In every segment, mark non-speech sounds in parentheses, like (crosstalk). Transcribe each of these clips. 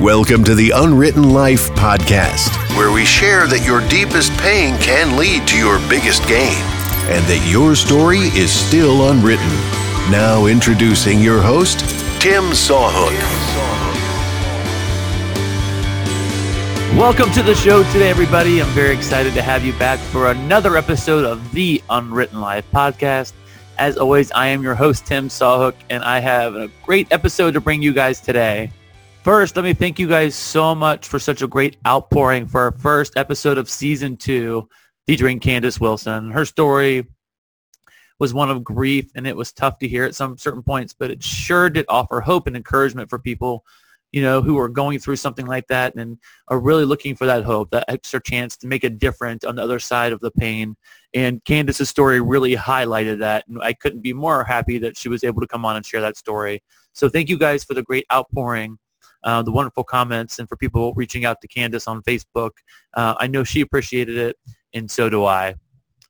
Welcome to the Unwritten Life Podcast, where we share that your deepest pain can lead to your biggest gain and that your story is still unwritten. Now, introducing your host, Tim Sawhook. Welcome to the show today, everybody. I'm very excited to have you back for another episode of the Unwritten Life Podcast. As always, I am your host, Tim Sawhook, and I have a great episode to bring you guys today. First, let me thank you guys so much for such a great outpouring for our first episode of season two featuring Candace Wilson. Her story was one of grief and it was tough to hear at some certain points, but it sure did offer hope and encouragement for people, you know, who are going through something like that and are really looking for that hope, that extra chance to make a difference on the other side of the pain. And Candace's story really highlighted that. And I couldn't be more happy that she was able to come on and share that story. So thank you guys for the great outpouring uh, the wonderful comments and for people reaching out to Candace on Facebook. Uh, I know she appreciated it, and so do I.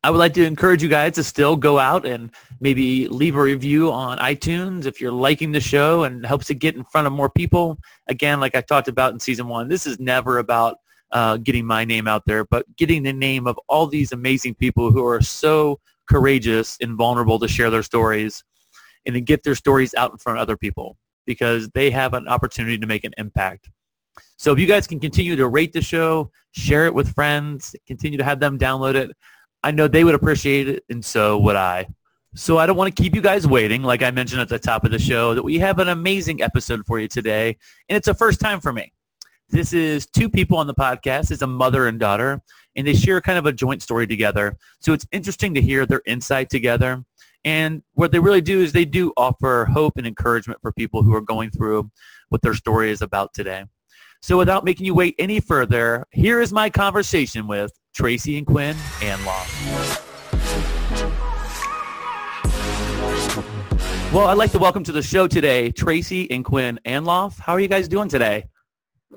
I would like to encourage you guys to still go out and maybe leave a review on iTunes if you're liking the show and helps it get in front of more people. Again, like I talked about in season one, this is never about uh, getting my name out there, but getting the name of all these amazing people who are so courageous and vulnerable to share their stories and to get their stories out in front of other people because they have an opportunity to make an impact. So if you guys can continue to rate the show, share it with friends, continue to have them download it, I know they would appreciate it, and so would I. So I don't want to keep you guys waiting. Like I mentioned at the top of the show, that we have an amazing episode for you today, and it's a first time for me. This is two people on the podcast. It's a mother and daughter, and they share kind of a joint story together. So it's interesting to hear their insight together. And what they really do is they do offer hope and encouragement for people who are going through what their story is about today. So without making you wait any further, here is my conversation with Tracey and Quinn Anlauf. Well, I'd like to welcome to the show today Tracey and Quinn Anlauf. How are you guys doing today?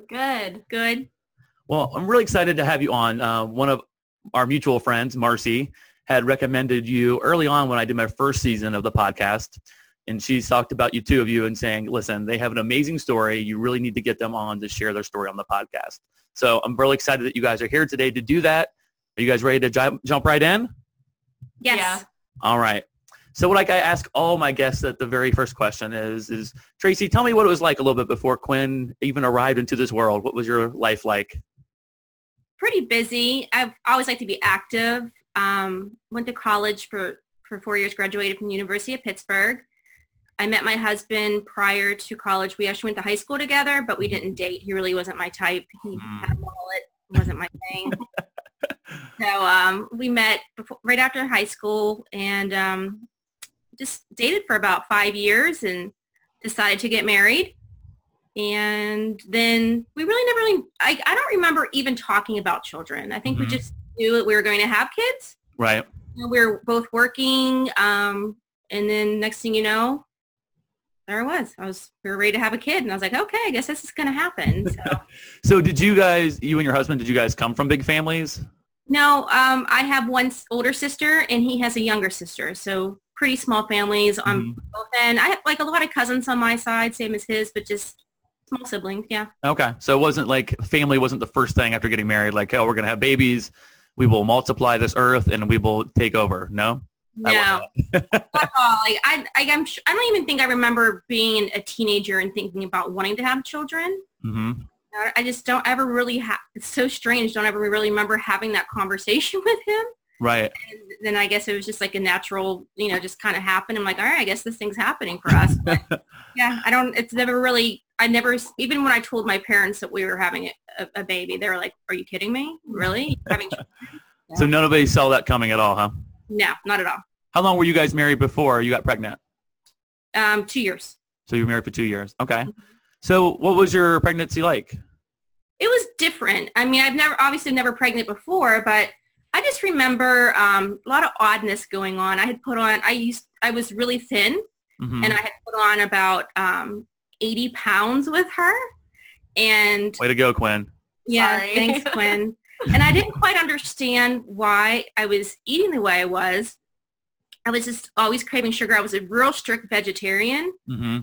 Good, good. Well, I'm really excited to have you on. Uh, one of our mutual friends, Marcy, had recommended you early on when I did my first season of the podcast. And she's talked about you two of you and saying, listen, they have an amazing story. You really need to get them on to share their story on the podcast. So I'm really excited that you guys are here today to do that. Are you guys ready to jump, jump right in? Yes. Yeah. All right. So what like I ask all my guests at the very first question is, is Tracey, tell me what it was like a little bit before Quinn even arrived into this world. What was your life like? Pretty busy. I've always liked to be active. Um, went to college for, for four years, graduated from the University of Pittsburgh. I met my husband prior to college. We actually went to high school together, but we didn't date. He really wasn't my type. He had a mullet, wasn't my thing. (laughs) so um, we met before, right after high school and um, just dated for about five years and decided to get married. And then we really never really, I, I don't remember even talking about children. I think mm-hmm. we just knew that we were going to have kids. Right. And we were both working. Um, and then next thing you know, there I was. I was we were ready to have a kid, and I was like, okay, I guess this is going to happen. So. (laughs) so, did you guys, you and your husband, did you guys come from big families? No, um, I have one older sister, and he has a younger sister. So pretty small families on mm-hmm. both ends. I have like a lot of cousins on my side, same as his, but just small siblings. Yeah. Okay, so it wasn't like family wasn't the first thing after getting married. Like, oh, we're going to have babies we will multiply this earth and we will take over. No? No, not (laughs) at all. Like I, I, I'm, I don't even think I remember being a teenager and thinking about wanting to have children. Mm-hmm. I just don't ever really have. It's so strange. Don't ever really remember having that conversation (laughs) with him. Right. And then I guess it was just like a natural, you know, just kind of happened. I'm like, all right, I guess this thing's happening for us. But (laughs) yeah, I don't. It's never really. I never. Even when I told my parents that we were having a, a baby, they were like, "Are you kidding me? Really? having?" (laughs) Yeah. So nobody saw that coming at all, huh? No, not at all. How long were you guys married before you got pregnant? Um, two years. So you were married for two years. Okay. Mm-hmm. So what was your pregnancy like? It was different. I mean, I've never, obviously never pregnant before, but I just remember um, a lot of oddness going on. I had put on, I used, I was really thin mm-hmm. and I had put on about um, 80 pounds with her. And way to go, Quinn. Yeah, Sorry. thanks, (laughs) Quinn. and I didn't quite understand why I was eating the way I was. I was just always craving sugar. I was a real strict vegetarian. hmm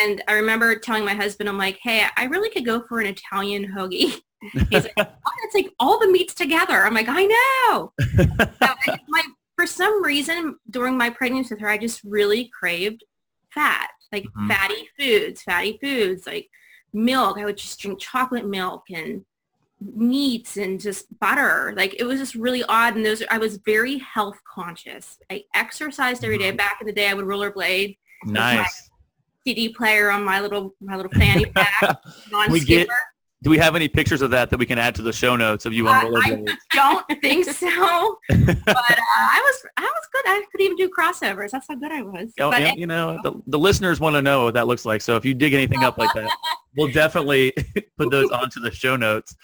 And I remember telling my husband, I'm like, hey, I really could go for an Italian hoagie. (laughs) He's like, oh, it's like all the meats together. I'm like, I know. So I- (laughs) my, for some reason, during my pregnancy with her, I just really craved fat, like Mhm. fatty foods, fatty foods, like milk. I would just drink chocolate milk and meats and just butter. Like it was just really odd. And those, I was very health conscious. I exercised every day. Back in the day, I would rollerblade. Nice. CD player on my little my little fanny pack, (laughs) We get-. Do we have any pictures of that that we can add to the show notes of you on I- I- rollerblades? Don't think so. (laughs) but uh, I was I was good. I could even do crossovers. That's how good I was. Oh, but yeah, you know, the, the listeners want to know what that looks like. So if you dig anything up like that, (laughs) we'll definitely (laughs) put those onto the show notes.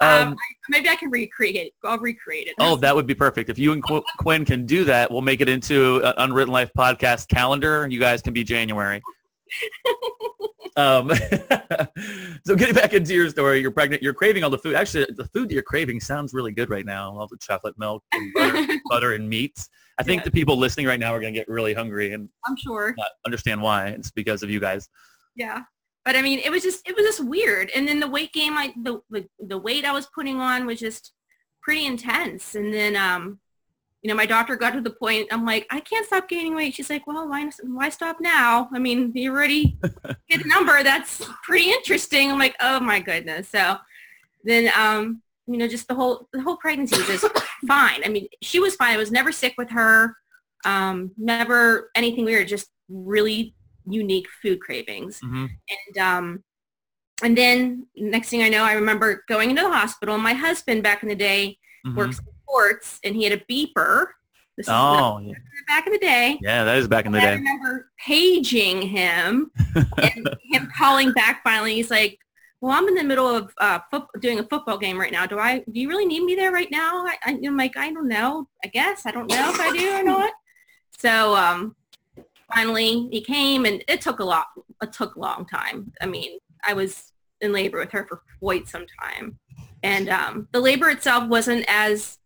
um, Um, maybe I can recreate it. I'll recreate it. oh, that would be perfect. If you and Qu- Quinn can do that, we'll make it into an Unwritten Life podcast calendar. You guys can be January. Um, (laughs) so getting back into your story, you're pregnant. You're craving all the food. Actually, the food that you're craving sounds really good right now. All the chocolate milk, and butter, (laughs) butter and meats. I think Yeah. the people listening right now are going to get really hungry and I'm sure. not understand why. It's because of you guys. Yeah. But I mean, it was just it was just weird. And then the weight gain, I the the, the weight I was putting on was just pretty intense. And then um, you know, my doctor got to the point. I'm like, I can't stop gaining weight. She's like, Well, why why stop now? I mean, you already (laughs) hit a number. That's pretty interesting. I'm like, Oh my goodness. So then um, you know, just the whole the whole pregnancy was just (coughs) fine. I mean, she was fine. I was never sick with her. Um, never anything weird. Just really unique food cravings hmm and um and then next thing I know, I remember going into the hospital. My husband back in the day Mhm. works sports, and he had a beeper. This Oh, yeah. back in the day. yeah, that is back in the day. I remember paging him and (laughs) him calling back finally. He's like, well, I'm in the middle of uh, doing a football game right now. Do I? Do you really need me there right now? I, I'm like, I don't know. I guess I don't know if I do or not. So um, finally, he came, and it took a lot. It took a long time. I mean, I was in labor with her for quite some time, and um, the labor itself wasn't as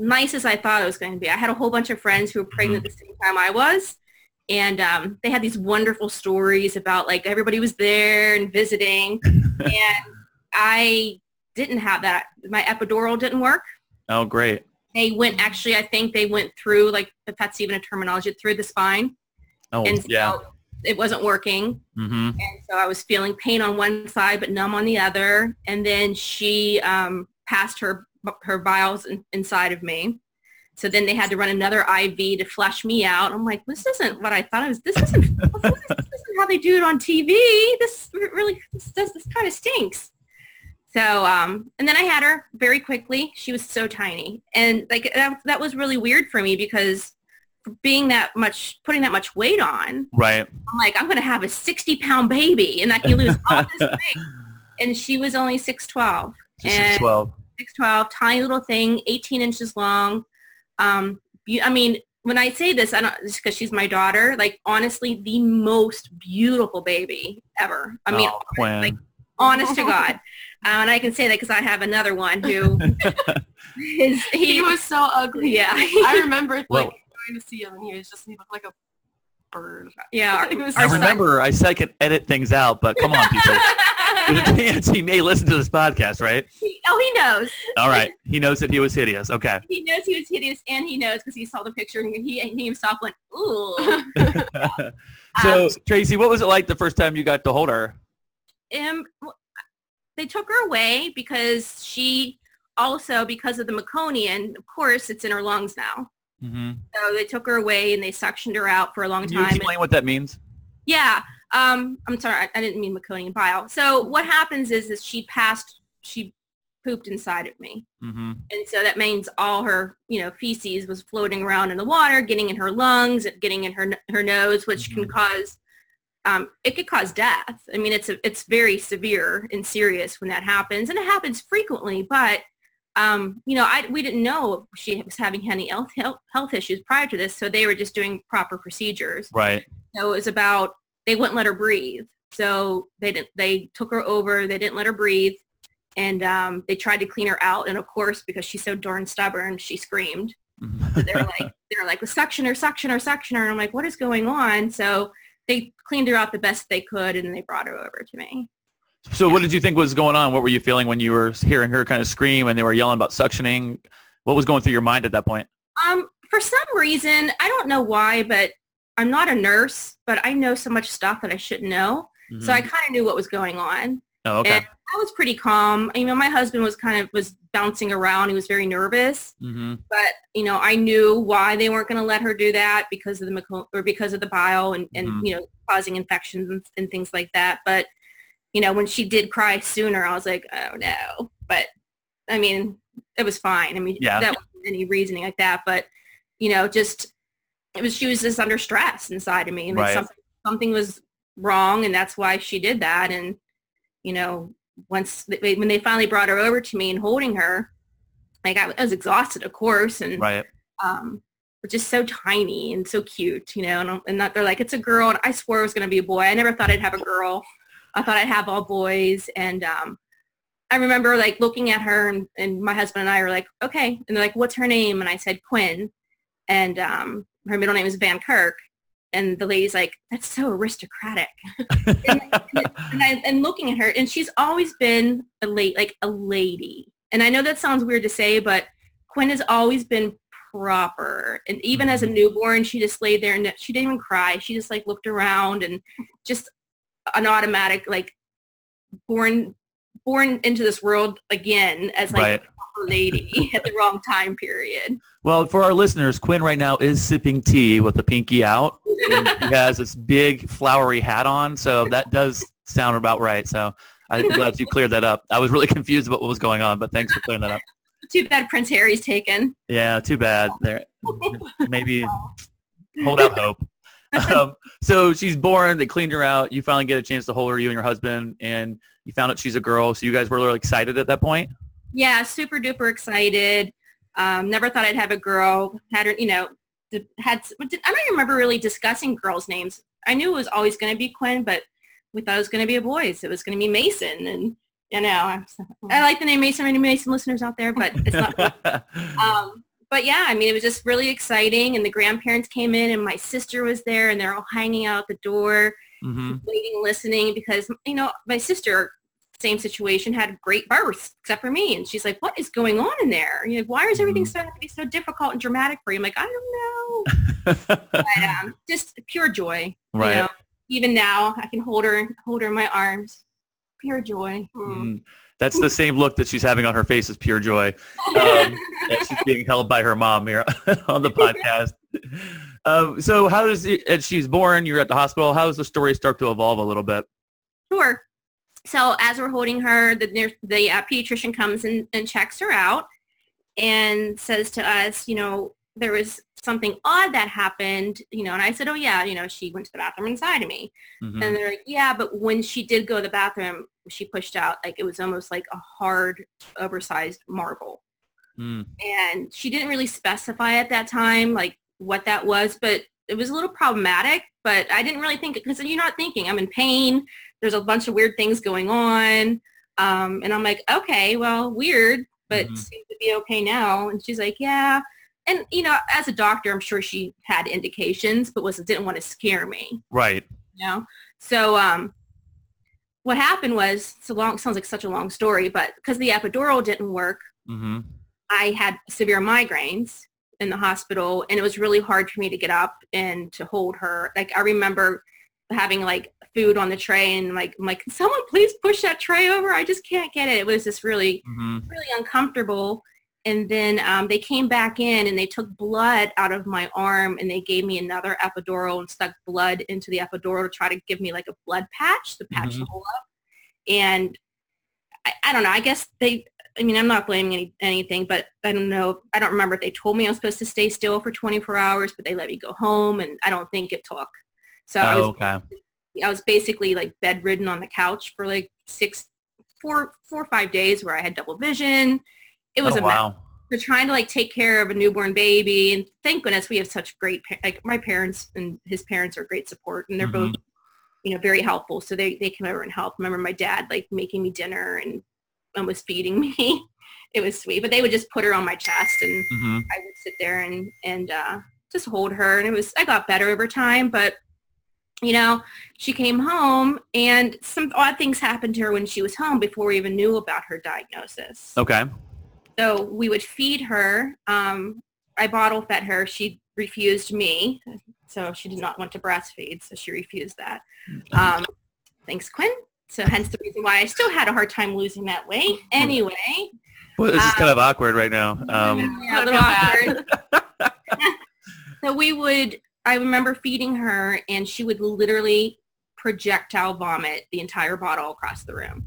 nice as I thought it was going to be. I had a whole bunch of friends who were pregnant at the same time I was. And um, they had these wonderful stories about like everybody was there and visiting. (laughs) and I didn't have that. My epidural didn't work. Oh, great. They went actually, I think they went through like, if that's even a terminology, through the spine. Oh, and yeah. it wasn't working. hmm And so I was feeling pain on one side, but numb on the other. And then she um, passed her her vials in, inside of me. So then they had to run another IV to flush me out. I'm like, this isn't what I thought it was. This isn't, (laughs) this isn't how they do it on TV. This really, this, does, this kind of stinks. So, um, and then I had her very quickly. She was so tiny. And like, that, that was really weird for me because being that much, putting that much weight on, Right. I'm like, I'm going to have a 60 pound baby and I can lose all this (laughs) weight. And she was only 6'12", Just And- 12. 6'12", tiny little thing, 18 inches long. Um, be- I mean, when I say this, I don't, just because she's my daughter, like honestly, the most beautiful baby ever. I mean, oh, Quinn. like, honest to God. (laughs) Uh, and I can say that because I have another one who (laughs) is, he, he was so ugly. yeah. I remember like Well- going to see him and he was just he looked like a bird. yeah. (laughs) He was I so- remember I said I could edit things out, but come on, people. There's a chance he may listen to this podcast, right? oh, he knows. All right. He knows that he was hideous. Okay. He knows he was hideous, and he knows because he saw the picture, and he, he himself went, "Ooh." (laughs) so, Um, Tracey, what was it like the first time you got to hold her? um, they took her away because she also, because of the meconium, of course, it's in her lungs now. Mm-hmm. So they took her away and they suctioned her out for a long Can you time. explain what that means? Yeah. Um, I'm sorry. I, I didn't mean meconium bile. So what happens is, is she passed, she pooped inside of me. Mm-hmm. And so that means all her, you know, feces was floating around in the water, getting in her lungs, getting in her her nose, which can Mhm. cause, um, it could cause death. I mean, it's a, it's very severe and serious when that happens, and it happens frequently. But, um, you know, I we didn't know she was having any health health, health issues prior to this, so they were just doing proper procedures. Right. So it was about they wouldn't let her breathe. So they didn't. They took her over. They didn't let her breathe, and um, they tried to clean her out. And of course, because she's so darn stubborn, she screamed. Mhm. they're like (laughs) they're like suctioner, suctioner, suctioner, and I'm like, what is going on? So they cleaned her out the best they could, and they brought her over to me. So what did you think was going on? What were you feeling when you were hearing her kind of scream and they were yelling about suctioning? What was going through your mind at that point? Um, for some reason, I don't know why, but I'm not a nurse, but I know so much stuff that I shouldn't know. So I Mhm. kind of knew what was going on. oh, okay. And I was pretty calm. You know, my husband was kind of was bouncing around. He was very nervous, Mm-hmm. but you know, I knew why they weren't going to let her do that because of the or because of the bile and, and Mhm. you know causing infections and, and things like that. But you know, when she did cry sooner, I was like, oh no. But I mean, it was fine. I mean, Yeah. that wasn't any reasoning like that. But you know, just it was she was just under stress inside of me, and Right. something something was wrong, and that's why she did that. And you know, once they, when they finally brought her over to me and holding her, like I, I was exhausted, of course, and Right. um, but just so tiny and so cute, you know. And, and that they're like, it's a girl, and I swore it was going to be a boy. I never thought I'd have a girl. I thought I'd have all boys, and um, I remember like looking at her, and, and my husband and I were like, okay, and they're like, what's her name? And I said Quinn, and um, her middle name is Van Kirk. And the lady's like, that's so aristocratic. (laughs) and, and, I, and looking at her, and she's always been a late, like a lady. And I know that sounds weird to say, but Quinn has always been proper. And even as a mm-hmm. newborn, she just laid there and she didn't even cry. She just like looked around and just an automatic, like born, born into this world again as like Right. Lady (laughs) at the wrong time period. Well, for our listeners, Quinn right now is sipping tea with the pinky out. He (laughs) has this big flowery hat on, so that does sound about right. So I'm glad you cleared that up. I was really confused about what was going on, but thanks for clearing that up. Too bad Prince Harry's taken. Yeah, too bad. There, maybe hold out hope. Um, so she's born. They cleaned her out. You finally get a chance to hold her, you and your husband, and you found out she's a girl. So you guys were really excited at that point. Yeah, super duper excited. Um, never thought I'd have a girl. Had her, you know, had. I don't even remember really discussing girls' names. I knew it was always going to be Quinn, but we thought it was going to be a boy. So it was going to be Mason, and you know, I, I like the name Mason. Any Mason listeners out there, but it's not. (laughs) um, but yeah, I mean, it was just really exciting, and the grandparents came in, and my sister was there, and they're all hanging out the door hmm waiting, listening because, you know, my sister, same situation, had great births except for me. And she's like, what is going on in there? You know, why is everything Mhm. so to be so difficult and dramatic for you? I'm like, I don't know. (laughs) But um, just pure joy. you right. know. Even now, I can hold her, hold her in my arms. Pure joy. Mm. That's the same look that she's having on her face as pure joy. Um, (laughs) she's being held by her mom here (laughs) on the podcast. Um, so how does it, as she's born, you're at the hospital, how does the story start to evolve a little bit? Sure. So as we're holding her, the the uh, pediatrician comes in and checks her out and says to us, you know, there was something odd that happened, you know, and I said, oh yeah, you know, she went to the bathroom inside of me. Mhm. And they're like, yeah, but when she did go to the bathroom, she pushed out like it was almost like a hard, oversized marble. Mm. And she didn't really specify at that time like what that was, but it was a little problematic. But I didn't really think because you're not thinking I'm in pain. There's a bunch of weird things going on, um, and I'm like, okay, well, weird, but Mhm. seems to be okay now. And she's like, yeah. And you know, as a doctor, I'm sure she had indications, but was didn't want to scare me Right. you know so um what happened was it's a long sounds like such a long story but because the epidural didn't work mm-hmm. i had severe migraines in the hospital and it was really hard for me to get up and to hold her like i remember having like food on the tray and like I'm like someone please push that tray over i just can't get it it was just really hmm really uncomfortable. And then um, they came back in and they took blood out of my arm and they gave me another epidural and stuck blood into the epidural to try to give me like a blood patch to patch the Mhm. hole up. And I, I don't know. I guess they, I mean, I'm not blaming any, anything, but I don't know. I don't remember if they told me I was supposed to stay still for 24 hours, but they let me go home and I don't think it took. So I was Oh, okay. I was basically like bedridden on the couch for like six, four, four or five days where I had double vision. It was oh, a mess. wow. We're trying to like take care of a newborn baby, and thank goodness we have such great, like my parents and his parents are great support, and they're Mhm. both, you know, very helpful. So they they came over and help. Remember my dad like making me dinner and and was feeding me. (laughs) It was sweet, but they would just put her on my chest and hmm I would sit there and and uh, just hold her, and it was I got better over time. But you know, she came home, and some odd things happened to her when she was home before we even knew about her diagnosis. Okay. So we would feed her. Um, I bottle fed her. She refused me, so she did not want to breastfeed, so she refused that. Um, thanks, Quinn. So hence the reason why I still had a hard time losing that weight. Anyway, Well, this is Um, kind of awkward right now. Um, (laughs) yeah, a little (laughs) awkward. (laughs) so we would, I remember feeding her and she would literally projectile vomit the entire bottle across the room.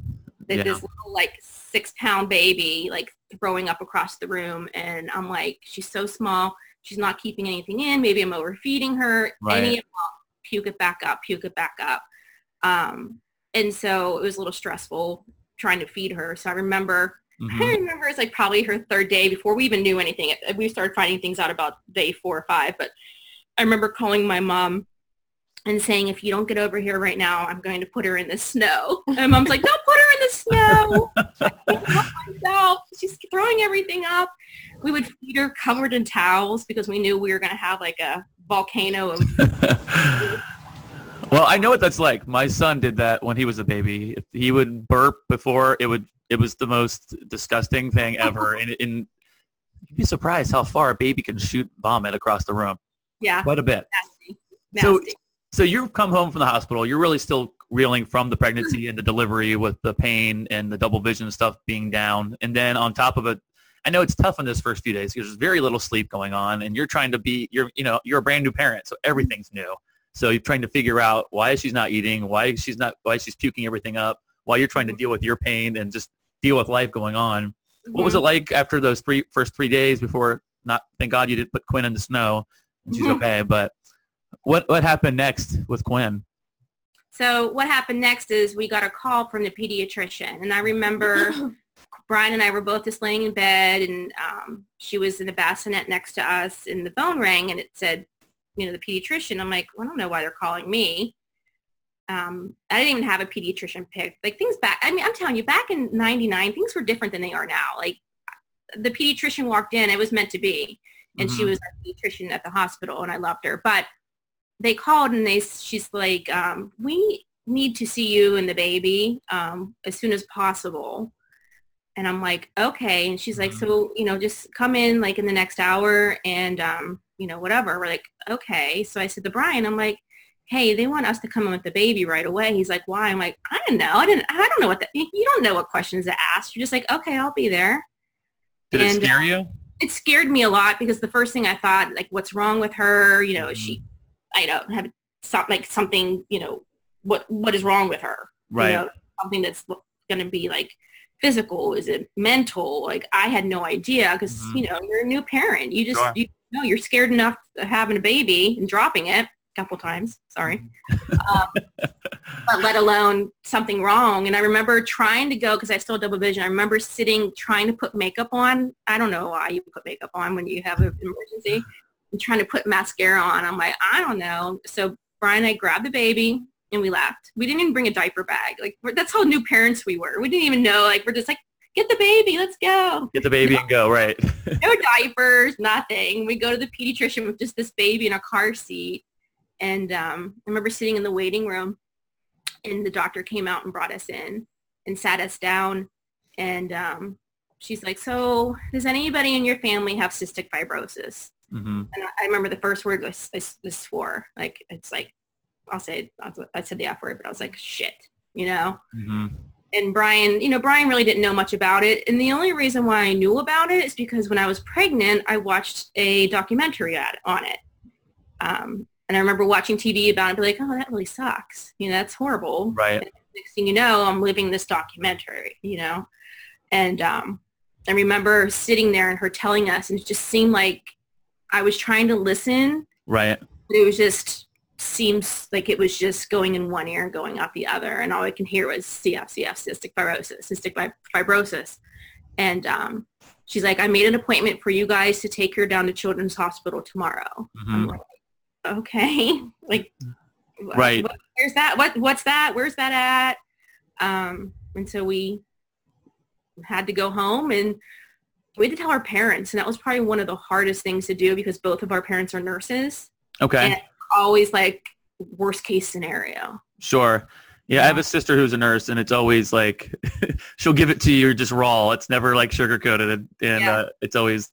That Yeah. This little like six pound baby like throwing up across the room. And I'm like, she's so small. She's not keeping anything in. Maybe I'm overfeeding her. Right. Any puke it back up, puke it back up. Um, and so it was a little stressful trying to feed her. So I remember mhm. I remember it's like probably her third day before we even knew anything. We started finding things out about day four or five, but I remember calling my mom and saying, if you don't get over here right now, I'm going to put her in the snow. And mom's like, don't put her in the snow. I can't help myself. She's throwing everything up. We would feed her covered in towels because we knew we were going to have like a volcano of (laughs) well, I know what that's like. My son did that when he was a baby. He would burp before it would. It was the most disgusting thing ever. (laughs) and, and you'd be surprised how far a baby can shoot vomit across the room. Yeah, Quite a bit. nasty. So- nasty. So you've come home from the hospital. You're really still reeling from the pregnancy and the delivery with the pain and the double vision stuff being down. And then on top of it, I know it's tough in those first few days because there's very little sleep going on and you're trying to be, you're, you know, you're a brand new parent. So everything's new. So you're trying to figure out why she's not eating, why she's not, why she's puking everything up, while you're trying to deal with your pain and just deal with life going on. What was mm-hmm. it like after those three first three days before? Not thank God you didn't put Quinn in the snow. And she's okay, (laughs) but what what happened next with Quinn? So what happened next is we got a call from the pediatrician, and I remember (laughs) Brian and I were both just laying in bed, and um, she was in the bassinet next to us, and the phone rang, and it said, you know, the pediatrician. I'm like, well, I don't know why they're calling me. Um, I didn't even have a pediatrician picked. Like things back, I mean, I'm telling you, back in '99, things were different than they are now. Like the pediatrician walked in, it was meant to be, and she Mhm. was a pediatrician at the hospital, and I loved her, but they called and they she's like um, we need to see you and the baby um, as soon as possible. And i'm like okay. And she's like Mhm. so you know just come in like in the next hour and um, you know whatever. We're like okay. So i said to brian i'm like hey they want us to come in with the baby right away. He's like why? I'm like i don't know. I didn't i don't know what the, you don't know what questions to ask. You're just like okay i'll be there. Did it And, scare you? It scared me a lot because the first thing I thought, like, what's wrong with her? You know, is she, I don't have some, like something, you know, what what is wrong with her? Right. You know, something that's going to be like physical. Is it mental? Like, I had no idea because Mhm. you know you're a new parent. You just Sure. you know you're scared enough of having a baby and dropping it couple times. Sorry. um, (laughs) but let alone something wrong. And I remember trying to go because I still double vision. I remember sitting trying to put makeup on. I don't know why you put makeup on when you have an emergency. And trying to put mascara on. I'm like, I don't know. So Brian and I grabbed the baby and we left. We didn't even bring a diaper bag. Like we're, that's how new parents we were. We didn't even know. Like we're just like, get the baby, let's go. Get the baby and go. Right. No diapers, nothing. We go to the pediatrician with just this baby in a car seat. And um, I remember sitting in the waiting room and the doctor came out and brought us in and sat us down. And um, she's like, so does anybody in your family have cystic fibrosis? hmm And I, I remember the first word was, was, was swore. Like, it's like, I'll say, I said the F word, but I was like, shit, you know? hmm and Brian, you know, Brian really didn't know much about it. And the only reason why I knew about it is because when I was pregnant, I watched a documentary on it. Um, and I remember watching TV about it, and be like, oh, that really sucks. You know, that's horrible. Right. And next thing you know, I'm living this documentary, you know? And um, I remember sitting there and her telling us, and it just seemed like I was trying to listen, Right. it was just seems like it was just going in one ear and going out the other and all I can hear was CF, CF, cystic fibrosis, cystic fibrosis. And um, she's like, I made an appointment for you guys to take her down to Children's Hospital tomorrow. I'm Mhm. like, okay, (laughs) like, Right. what- where's that? What, what's that? Where's that at? Um, and so we had to go home and we had to tell our parents. And that was probably one of the hardest things to do because both of our parents are nurses. Okay. And always like worst case scenario. Sure. Yeah, I have a sister who's a nurse, and it's always like (laughs) she'll give it to you just raw. It's never like sugar coated, and, and Yeah. uh, it's always,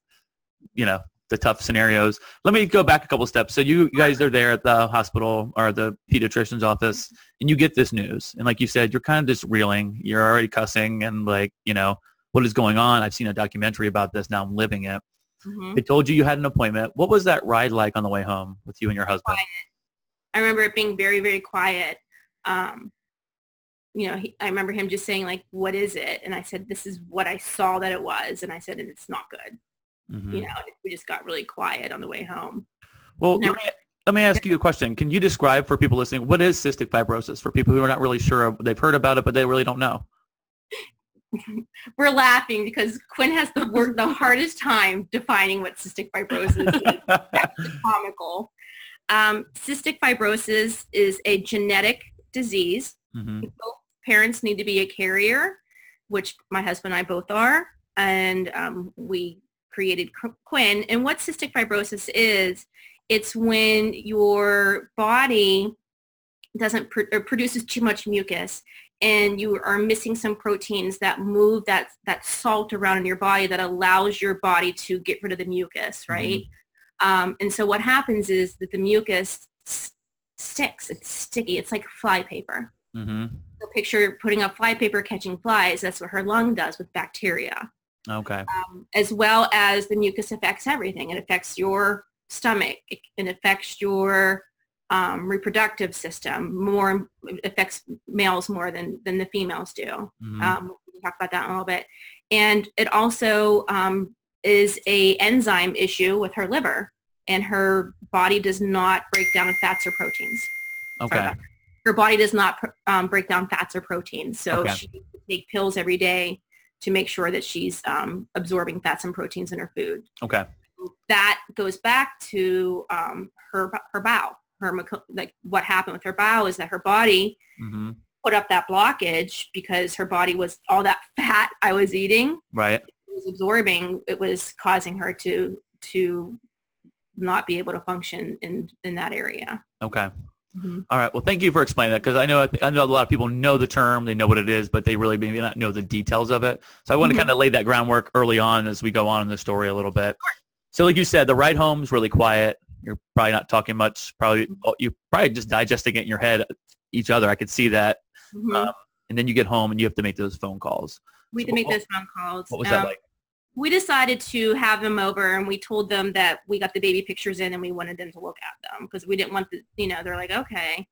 you know, the tough scenarios. Let me go back a couple steps. So you you guys are there at the hospital or the pediatrician's office, and you get this news, and like you said, you're kind of just reeling. You're already cussing, and like, you know, what is going on? I've seen a documentary about this. Now I'm living it. Mhm. They told you you had an appointment. What was that ride like on the way home with you and your husband? I remember it being very, very quiet. Um, you know, he, I remember him just saying like, what is it? And I said, this is what I saw that it was. And I said, and it's not good. Mhm. You know, we just got really quiet on the way home. Well, No. let, me, let me ask you a question. Can you describe for people listening what is cystic fibrosis for people who are not really sure? They've heard about it, but they really don't know. (laughs) We're laughing because Quinn has the word the hardest time defining what cystic fibrosis is. (laughs) comical. Um, cystic fibrosis is a genetic disease. hmm both parents need to be a carrier, which my husband and I both are, and um, we created Qu- Quinn. And what cystic fibrosis is, it's when your body doesn't pr- or produces too much mucus and you are missing some proteins that move that, that salt around in your body that allows your body to get rid of the mucus, right? Um, and so what happens is that the mucus sticks. It's sticky. It's like fly paper. hmm So picture putting up fly paper catching flies. That's what her lung does with bacteria. Okay. Um, as well as the mucus affects everything. It affects your stomach. It, it affects your um, reproductive system. More affects males more than than the females do. Mhm. Um, we can talk about that in a little bit. And it also um, is a enzyme issue with her liver, and her body does not break down fats or proteins. Okay. Her body does not um, break down fats or proteins, so Okay. she needs to take pills every day to make sure that she's um, absorbing fats and proteins in her food. Okay. That goes back to um, her her bowel. Her like what happened with her bowel is that her body hmm put up that blockage because her body was all that (laughs) fat I was eating Right. was absorbing. It was causing her to to not be able to function in in that area. Okay. Mhm. All right. Well, thank you for explaining that because I know I know a lot of people know the term, they know what it is, but they really maybe not know the details of it. So I want Mhm. to kind of lay that groundwork early on as we go on in the story a little bit. So, like you said, the ride home is really quiet. You're probably not talking much. Probably oh, you probably just digesting it in your head, each other. I could see that. Mhm. Um, and then you get home and you have to make those phone calls. we had to make those phone calls. What was that Um, like? We decided to have them over and we told them that we got the baby pictures in and we wanted them to look at them because we didn't want the, you know, they're like, okay.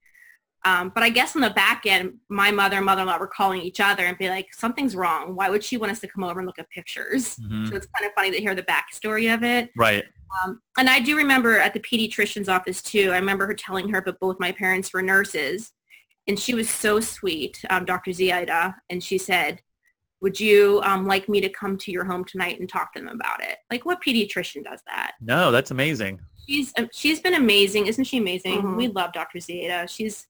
Um, but I guess on the back end, my mother and mother-in-law were calling each other and be like, something's wrong. Why would she want us to come over and look at pictures? Mhm. So it's kind of funny to hear the backstory of it. Right. Um, and I do remember at the pediatrician's office too, I remember her telling her, but both my parents were nurses. And she was so sweet, um, Dr. Ziada. And she said, would you um, like me to come to your home tonight and talk to them about it? Like what pediatrician does that? No, that's amazing. She's, um, she's been amazing. Isn't she amazing? Mhm. We love Dr. Ziada. She's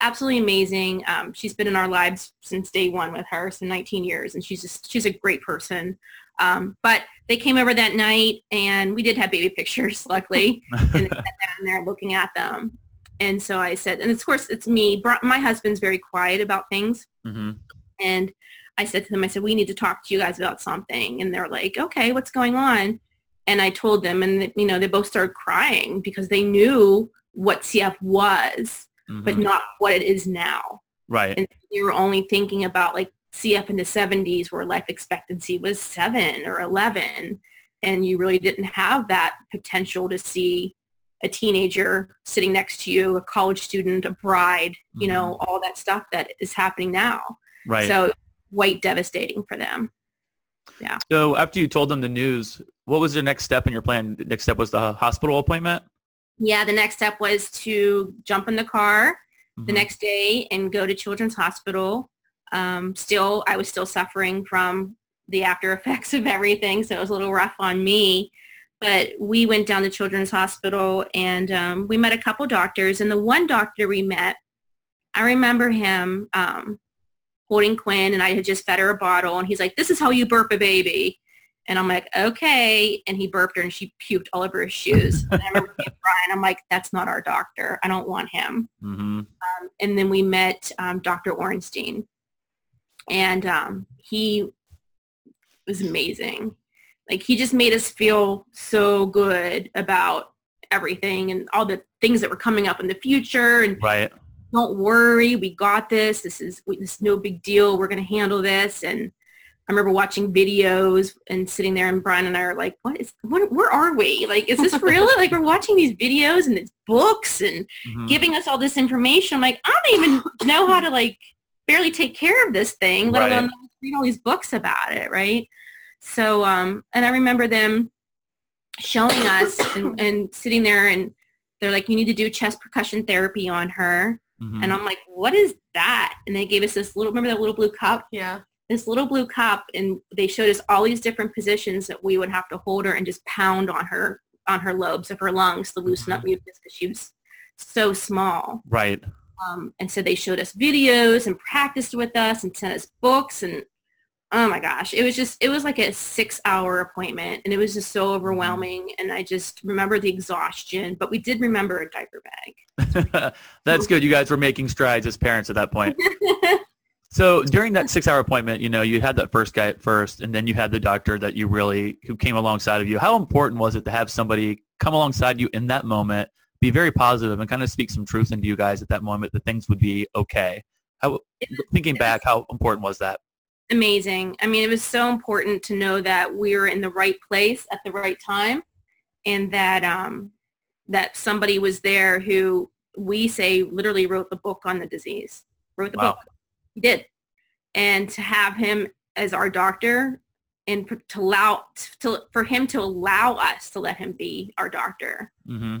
absolutely amazing. Um, she's been in our lives since day one with her, so 19 years. And she's just, she's a great person. Um, but they came over that night and we did have baby pictures, (laughs) luckily and they sat down (laughs) there looking at them. And so I said, and of course it's me. My husband's very quiet about things. hmm And I said to them, I said, we need to talk to you guys about something. And they're like, okay, what's going on? And I told them, and you know, they both started crying because they knew what CF was, but Mhm. not what it is now. Right. And they were only thinking about like CF in the 70s where life expectancy was seven or 11. And you really didn't have that potential to see a teenager sitting next to you, a college student, a bride, you know, all that stuff that is happening now. right. So quite devastating for them. Yeah. So after you told them the news, what was your next step in your plan? The next step was the hospital appointment? Yeah, the next step was to jump in the car the Mhm. next day and go to Children's Hospital. Um, still, I was still suffering from the after effects (laughs) of everything, so it was a little rough on me. But we went down to Children's Hospital and um, we met a couple doctors. And the one doctor we met, I remember him. Um, holding Quinn and I had just fed her a bottle and he's like, this is how you burp a baby. And I'm like, okay. And he burped her and she puked all over his shoes. and I remember Brian, I'm like, that's not our doctor. I don't want him. Mm-hmm. Um, and then we met um, Dr. Orenstein. And um, he was amazing. Like he just made us feel so good about everything and all the things that were coming up in the future. And Right. Don't worry, we got this. This is this is no big deal. We're going to handle this. And I remember watching videos and sitting there, and Brian and I are like, "What is? What, where are we? Like, is this (laughs) real? like, we're watching these videos and it's books and Mhm. giving us all this information. I'm like, I don't even know how to like barely take care of this thing, let Right. alone read all these books about it, right? So, um, and I remember them showing us and, and sitting there, and they're like, "You need to do chest percussion therapy on her." Mhm. And I'm like, what is that? And they gave us this little, remember that little blue cup? Yeah. This little blue cup. And they showed us all these different positions that we would have to hold her and just pound on her, on her lobes of her lungs to loosen up mucus because she was so small. right. Um, and so they showed us videos and practiced with us and sent us books. And oh my gosh, it was just, it was like a six hour appointment and it was just so mm-hmm. overwhelming. And I just remember the exhaustion, but we did remember a diaper bag. (laughs) That's good. You guys were making strides as parents at that point. (laughs) So during that six-hour appointment, you know, you had that first guy at first, and then you had the doctor that you really who came alongside of you. How important was it to have somebody come alongside you in that moment, be very positive, and kind of speak some truth into you guys at that moment that things would be okay? How, thinking back, how important was that? Amazing. I mean, it was so important to know that we were in the right place at the right time and that um, that somebody was there who we say literally wrote the book on the disease, wrote the Wow. book. He did. And to have him as our doctor and to allow to, for him to allow us to let him be our doctor. hmm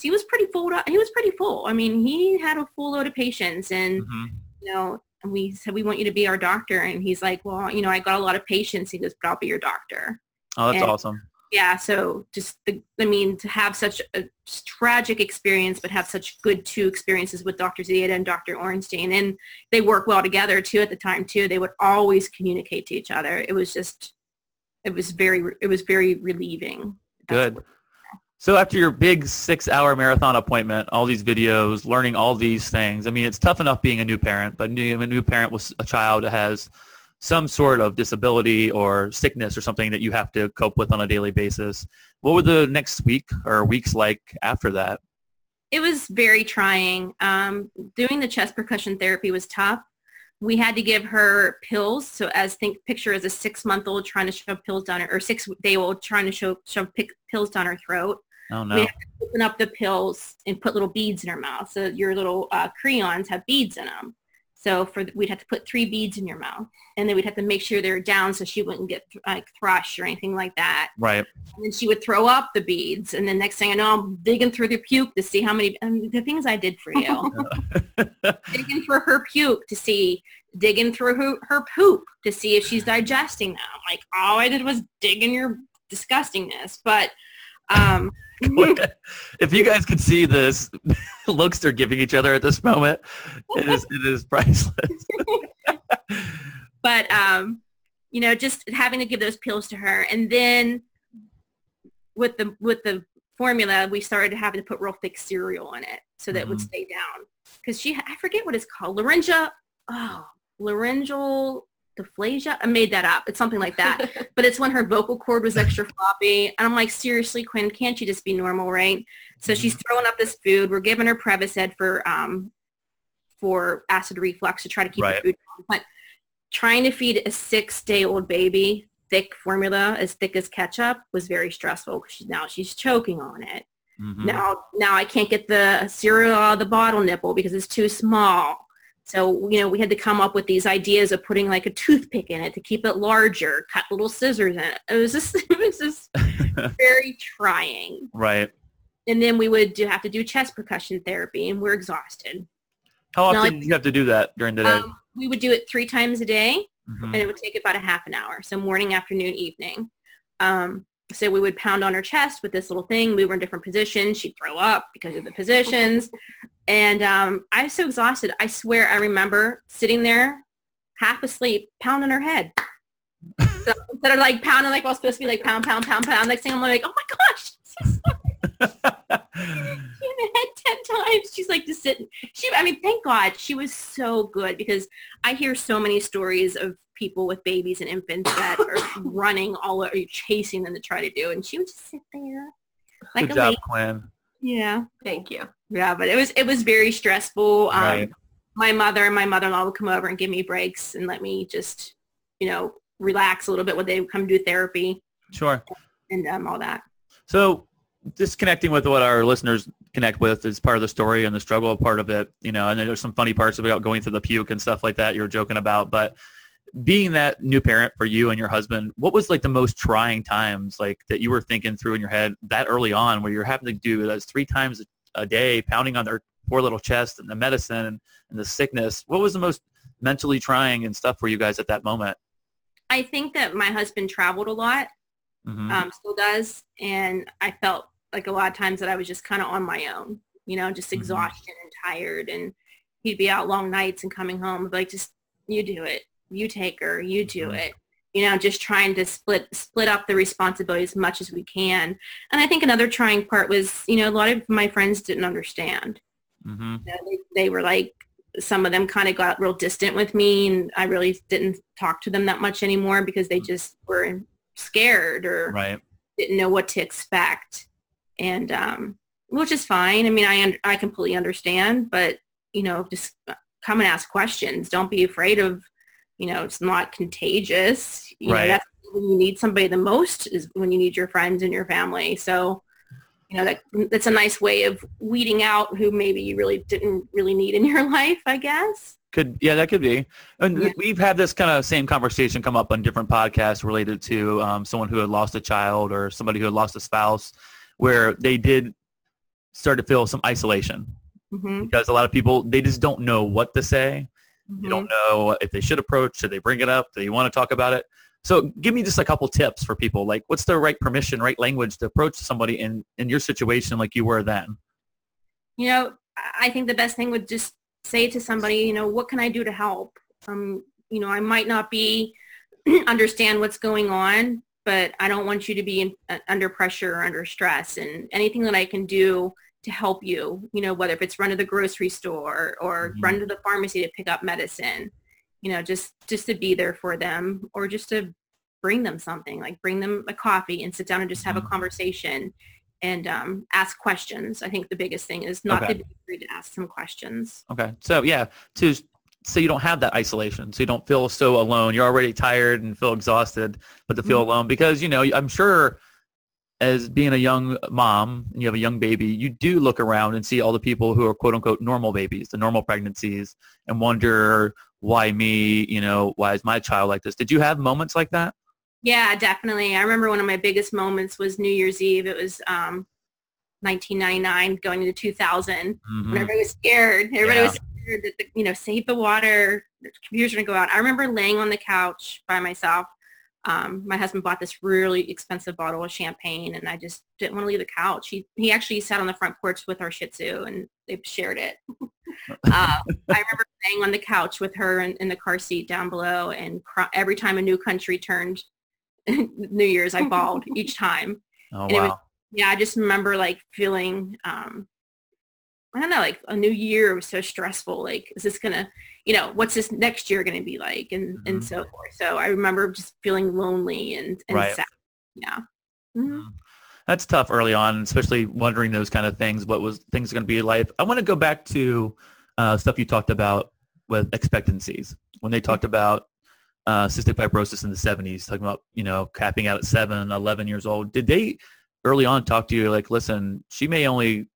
He was pretty full. He was pretty full. I mean, he had a full load of patients and hmm you know, we said, we want you to be our doctor. And he's like, well, you know, I got a lot of patients. He goes, but I'll be your doctor. Oh, that's And- awesome. Yeah. So just, the, I mean, to have such a tragic experience, but have such good two experiences with Dr. Ziada and Dr. Orenstein. And they work well together too at the time too. They would always communicate to each other. It was just, it was very, it was very relieving. Good. So after your big six-hour marathon appointment, all these videos, learning all these things, I mean, it's tough enough being a new parent, but a new parent with a child that has some sort of disability or sickness or something that you have to cope with on a daily basis. What were the next week or weeks like after that? It was very trying. Um, doing the chest percussion therapy was tough. We had to give her pills. So as think picture as a six month old trying to shove pills down her, or six day old trying to show, shove pick, pills down her throat. Oh no! We have to open up the pills and put little beads in her mouth. So your little uh, crayons have beads in them. So for we'd have to put three beads in your mouth, and then we'd have to make sure they're down so she wouldn't get like thrush or anything like that. Right. And then she would throw up the beads. And then next thing I know, I'm digging through the puke to see how many, and the things I did for you. (laughs) (laughs) digging through her puke to see, digging through her, her poop to see if she's digesting them. Like all I did was dig in your disgustingness. But um, if you guys could see this (laughs) looks they're giving each other at this moment, it is it is priceless. (laughs) but um, you know, just having to give those pills to her, and then with the with the formula, we started having to put real thick cereal in it so that it would Mhm. stay down. Because she, I forget what it's called, larynga, oh, laryngeal dysphagia. I made that up. It's something like that. (laughs) but it's when her vocal cord was extra floppy. And I'm like, seriously, Quinn, can't you just be normal, right? So she's throwing up this food. We're giving her Prevacid for um for acid reflux to try to keep Right. the food down. But trying to feed a six-day-old baby thick formula as thick as ketchup was very stressful because now she's choking on it. Mhm. Now, now I can't get the cereal out of the bottle nipple because it's too small. So, you know, we had to come up with these ideas of putting like a toothpick in it to keep it larger, cut little scissors in it. It was just, (laughs) it was just (laughs) very trying. Right. And then we would do, have to do chest percussion therapy and we're exhausted. How often like- do you have to do that during the day? Um, we would do it three times a day Mhm. and it would take about a half an hour. So morning, afternoon, evening. Um, so we would pound on her chest with this little thing. We were in different positions. She'd throw up because of the positions. And um, I was so exhausted. I swear I remember sitting there half asleep, pounding her head. so (laughs) instead of like pounding like I was supposed to be like pound, pound, pound, pound. Next thing I'm like, oh my gosh, in the (laughs) head ten times. She's like just sitting. She, I mean, thank God she was so good because I hear so many stories of people with babies and infants that are (coughs) running all over, chasing them to try to do, and she would just sit there like Good a job, lady. Quinn. Yeah, Thank you. Yeah, but it was it was very stressful. Um, Right. My mother and my mother-in-law would come over and give me breaks and let me just, you know, relax a little bit when they would come do therapy Sure. and um, all that. So just connecting with what our listeners connect with is part of the story and the struggle part of it, you know, and there's some funny parts about going through the puke and stuff like that you're joking about. But being that new parent for you and your husband, what was like the most trying times like that you were thinking through in your head that early on where you're having to do that three times a day, pounding on their poor little chest and the medicine and, and the sickness? What was the most mentally trying and stuff for you guys at that moment? I think that my husband traveled a lot, Mhm. um, still does, and I felt like a lot of times that I was just kind of on my own, you know, just Mhm. exhausted and tired, and he'd be out long nights and coming home, like just you do it, you take her, you do Mhm. it, you know, just trying to split split up the responsibility as much as we can. And I think another trying part was, you know, a lot of my friends didn't understand. Mhm. You know, they, they were like some of them kind of got real distant with me and I really didn't talk to them that much anymore because they just were scared or Right. didn't know what to expect. And um, which is fine. I mean, I I completely understand, but you know, just come and ask questions. Don't be afraid of, you know, it's not contagious. You Right. know, that's when you need somebody the most is when you need your friends and your family. So, you know, that that's a nice way of weeding out who maybe you really didn't really need in your (laughs) life, I guess. Could yeah, that could be. And Yeah. we've had this kind of same conversation come up on different podcasts related to um, someone who had lost a child or somebody who had lost a spouse, where they did start to feel some isolation hmm because a lot of people they just don't know what to say. They don't know if they should approach. Should they bring it up? Do you want to talk about it? So give me just a couple tips for people. Like, what's the right permission, right language to approach somebody in in your situation, like you were then? you know, I I think the best thing would just say to somebody, you know, what can I do to help? Um, you know, I might not be (clears throat) understand what's going on, but I don't want you to be in, uh, under pressure or under stress. And anything that I can do to help you, you know, whether if it's run to the grocery store or Mhm. run to the pharmacy to pick up medicine, you know, just just to be there for them or just to bring them something, like bring them a coffee and sit down and just have Mhm. a conversation and um, ask questions. I think the biggest thing is not Okay. to be afraid to ask some questions. Okay. So yeah, to so you don't have that isolation, so you don't feel so alone. You're already tired and feel exhausted, but to feel alone because you know I'm sure as being a young mom and you have a young baby, you do look around and see all the people who are quote unquote normal babies, the normal pregnancies, and wonder why me, you know, why is my child like this? Did you have moments like that? Yeah, definitely. I remember one of my biggest moments was New Year's Eve. It was um, 1999 going into 2000 Mhm. everybody was scared. Everybody Yeah. was scared that, the, you know, save the water, the computers are going to go out. I remember laying on the couch by myself. Um, my husband bought this really expensive bottle of champagne and I just didn't want to leave the couch. He, he actually sat on the front porch with our Shih Tzu and they shared it. (laughs) uh, I remember laying on the couch with her in, in the car seat down below and cry, every time a new country turned (laughs) New Year's, I bawled each time (laughs) Oh And it was- wow. yeah, I just remember like feeling, um, I don't know, like a new year was so stressful. Like, is this gonna, you know, what's this next year gonna be like, and Mhm. and so forth. So I remember just feeling lonely and and Right. sad. Yeah. Mhm. Mm. That's tough early on, especially wondering those kind of things. What was things going to be like? I want to go back to uh, stuff you talked about with expectancies when they talked about uh, cystic fibrosis in the 70s, talking about you know capping out at seven, 11 years old. Did they early on talk to you like, listen, she may only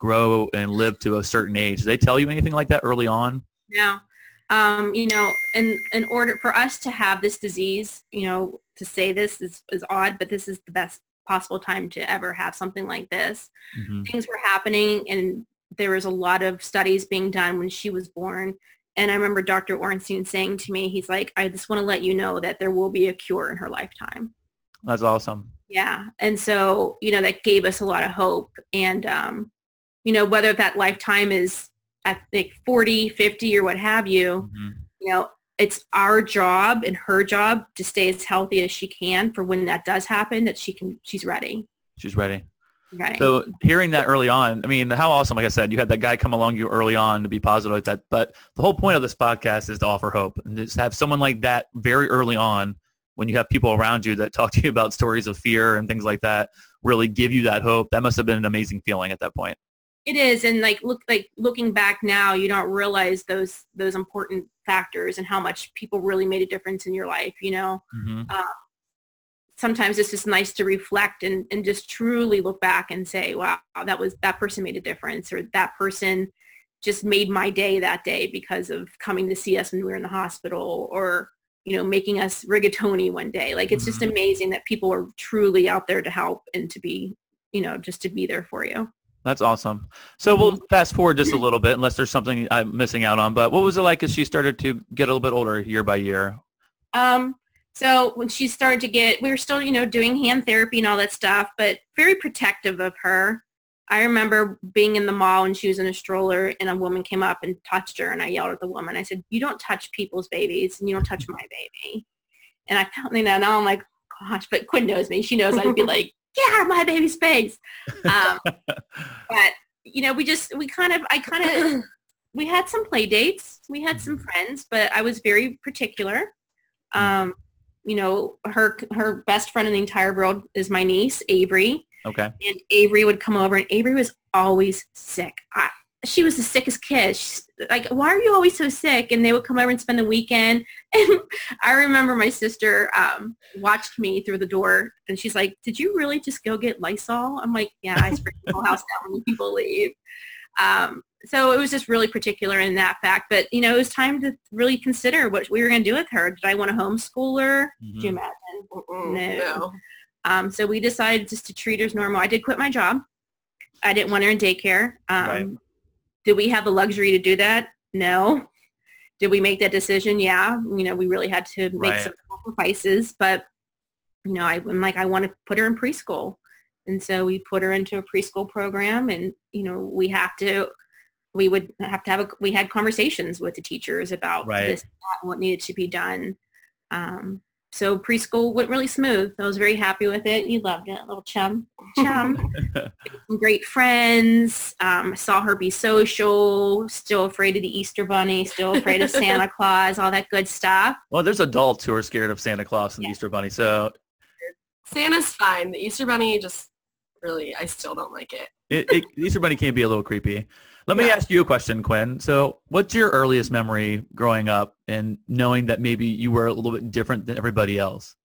grow and live to a certain age? Did they tell you anything like that early on? Now, um, you know, in in order for us to have this disease, you know, to say this is is odd, but this is the best possible time to ever have something like this. Mhm. things were happening and there was a lot of studies being done when she was born. And I remember Dr. Orenstein saying to me, he's like, I just want to let you know that there will be a cure in her lifetime. That's awesome. Yeah. And so, you know, that gave us a lot of hope. And, um, you know, whether that lifetime is at like 40, 50 or what have you, Mhm. you know, it's our job and her job to stay as healthy as she can for when that does happen that she can she's ready She's ready. right So hearing that early on, I mean, how awesome, like I said, you had that guy come along you early on to be positive like that. But the whole point of this podcast is to offer hope and just have someone like that very early on when you have people around you that (laughs) talk to you about stories of fear and things like that, really give you that hope. That must have been an amazing feeling at that point. It is and like look like looking back now you don't realize those those important factors and how much people really made a difference in your life you know hmm sometimes it's just nice to reflect and, and just truly look back and say, wow, that was that person made a difference or that person just made my day that day because of coming to see us when we were in the hospital or, you know, making us rigatoni one day. Like it's just Mhm. amazing that people are truly out there to help and to be, you know, just to be there for you. That's awesome. So we'll fast forward just a little bit, unless there's something I'm missing out on. But what was it like as she started to get a little bit older year by year? Um, so when she started to get, we were still, you know, doing hand therapy and all that stuff, but very protective of her. I remember being in the mall and she was in a stroller and a woman came up and touched her and I yelled at the woman. I said, you don't touch people's babies and you don't touch my baby. And I felt, you know, now I'm like, gosh, but Quinn knows me. She knows I'd be (laughs) like, get out of my baby's face. Um, (laughs) but, you know, we just, we kind of, I kind of, (clears throat) we had some play dates. We had some friends, but I was very particular. Um, you know, her her best friend in the entire world is my niece, Avery. Okay. And Avery would come over and Avery was always sick. I, she was the sickest kid. She's like, why are you always so sick? And they would come over and spend the weekend. (laughs) And I remember my sister um, watched me through the door and she's like, did you really just go get Lysol? I'm like, yeah, I spray the whole house down when people leave. Um, so it was just really particular in that fact. But, you know, it was time to really consider what we were going to do with her. Did I want to homeschool her? Could you imagine? Mm-mm, No. no. Um, so we decided just to treat her as normal. I did quit my job. I didn't want her in daycare. Um, Right. Did we have the luxury to do that? No. Did we make that decision? Yeah. You know, we really had to make Right. some sacrifices, but you know, I, I'm like, I want to put her in preschool. And so we put her into a preschool program and, you know, we have to, we would have to have, a, we had conversations with the teachers about Right. this, that, what needed to be done. Um, so preschool went really smooth. I was very happy with it. You loved it, little chum, chum. (laughs) Some great friends. Um, saw her be social. Still afraid of the Easter Bunny. Still afraid of Santa (laughs) Claus. All that good stuff. Well, there's adults who are scared of Santa Claus and Yeah. Easter Bunny. So Santa's fine. The Easter Bunny just really, I still don't like it. it, it, Easter Bunny can be a little creepy. Let me Yeah. ask you a question, Quinn. So what's your earliest memory growing up and knowing that maybe you were a little bit different than everybody else?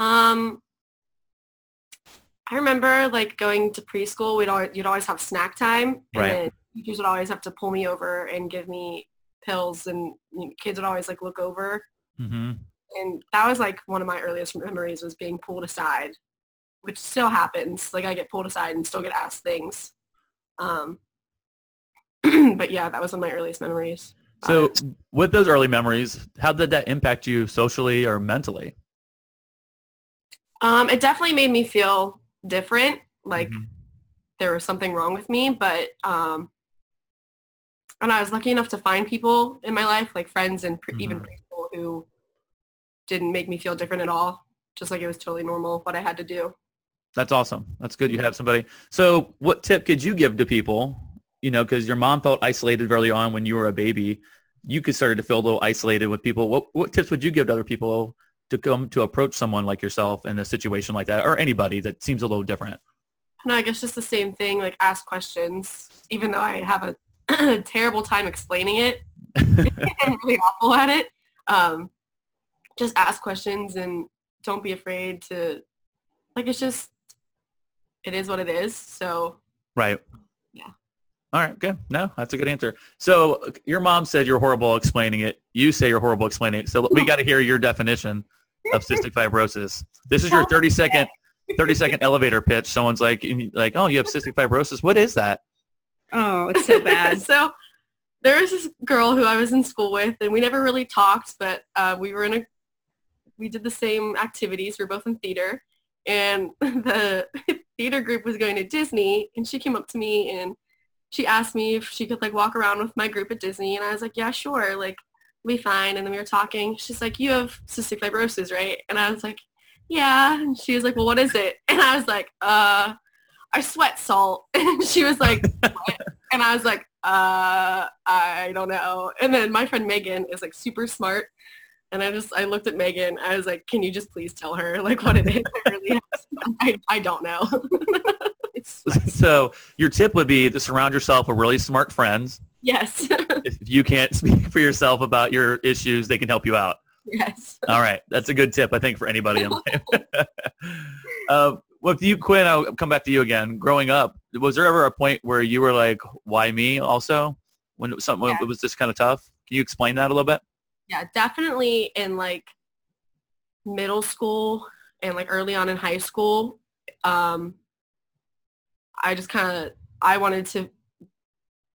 Um, I remember like going to preschool. We'd always you'd always have snack time, and Right. teachers would always have to pull me over and give me pills, and kids would always like look over. hmm And that was like one of my earliest memories was being pulled aside, which still happens. Like I get pulled aside and still get asked things. Um, (clears throat) but yeah, that was one of my earliest memories. So it. with those early memories, how did that impact you socially or mentally? um, it definitely made me feel different. Like Mhm. there was something wrong with me, but um, and I was lucky enough to find people in my life, like friends and pre- even Mhm. preschool, who didn't make me feel different at all. Just like it was totally normal what I had to do. That's awesome. That's good you have somebody. So what tip could you give to people, you know, because your mom felt isolated early on when you were a baby. You could start to feel a little isolated with people. What, what tips would you give to other people to come to approach someone like yourself in a situation like that or anybody that seems a little different? No, I guess just the same thing, like ask questions, even though I have a (clears throat) terrible time explaining it. (laughs) I'm really awful at it. Um, just ask questions and don't be afraid to, like, it's just, it is what it is. So Right. All right, good. No, that's a good answer. So your mom said you're horrible explaining it. You say you're horrible explaining it. So we got to hear your definition of cystic fibrosis. This is your 30 second 30 second elevator pitch. Someone's like like, "Oh, you have cystic fibrosis. What is that?" Oh, it's so bad. so there was this girl who I was in school with, and we never really talked, but uh, we were in a, we did the same activities. We're both in theater, and (laughs) the theater group was going to Disney, and she came up to me and she asked me if she could like walk around with my group at Disney, and I was like, yeah, sure. Like, we'll be fine. And then we were talking. She's like, you have cystic fibrosis, right? And I was like, yeah. And she was like, well, what is it? (laughs) And I was like, uh, I sweat salt. (laughs) And she was like, what? (laughs) And I was like, uh, I don't know. And then my friend Megan is like super smart. And I just, I looked at Megan. I was like, can you just please tell her like what it is? I, really I, I don't know. (laughs) so your tip would be to surround yourself with really smart friends. Yes. (laughs) if you can't speak for yourself about your issues, they can help you out. Yes. All right. That's a good tip, I think, for anybody in life. (laughs) uh, well, you, Quinn, I'll come back to you again. Growing up, was there ever a point where you were like, why me also? When it was something yeah. it was just kind of tough? Can you explain that a little bit? Yeah, definitely in like middle school and like early on in high school. Um, I just kind of, I wanted to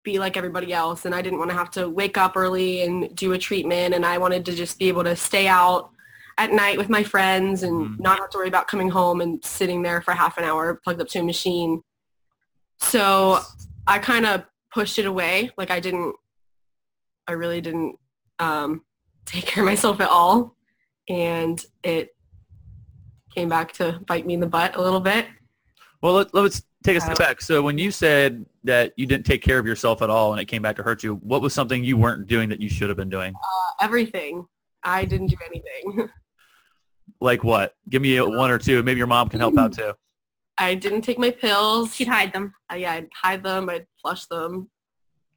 be like everybody else and I didn't want to have to wake up early and do a treatment and I wanted to just be able to stay out at night with my friends and mm. not have to worry about coming home and sitting there for half an hour plugged up to a machine. So I kind of pushed it away. Like I didn't, I really didn't um, (laughs) take care of myself at all. And it came back to bite me in the butt a little bit. Well, let, us take a step back. So when you said that you didn't take care of yourself at all and it came back to hurt you, what was something you weren't doing that you should have been doing? Uh, everything. I didn't do anything. (laughs) like what? Give me a one or two. Maybe your mom can help out too. (clears throat) I didn't take my pills. She'd hide them. Uh, yeah, I'd hide them. I'd flush them.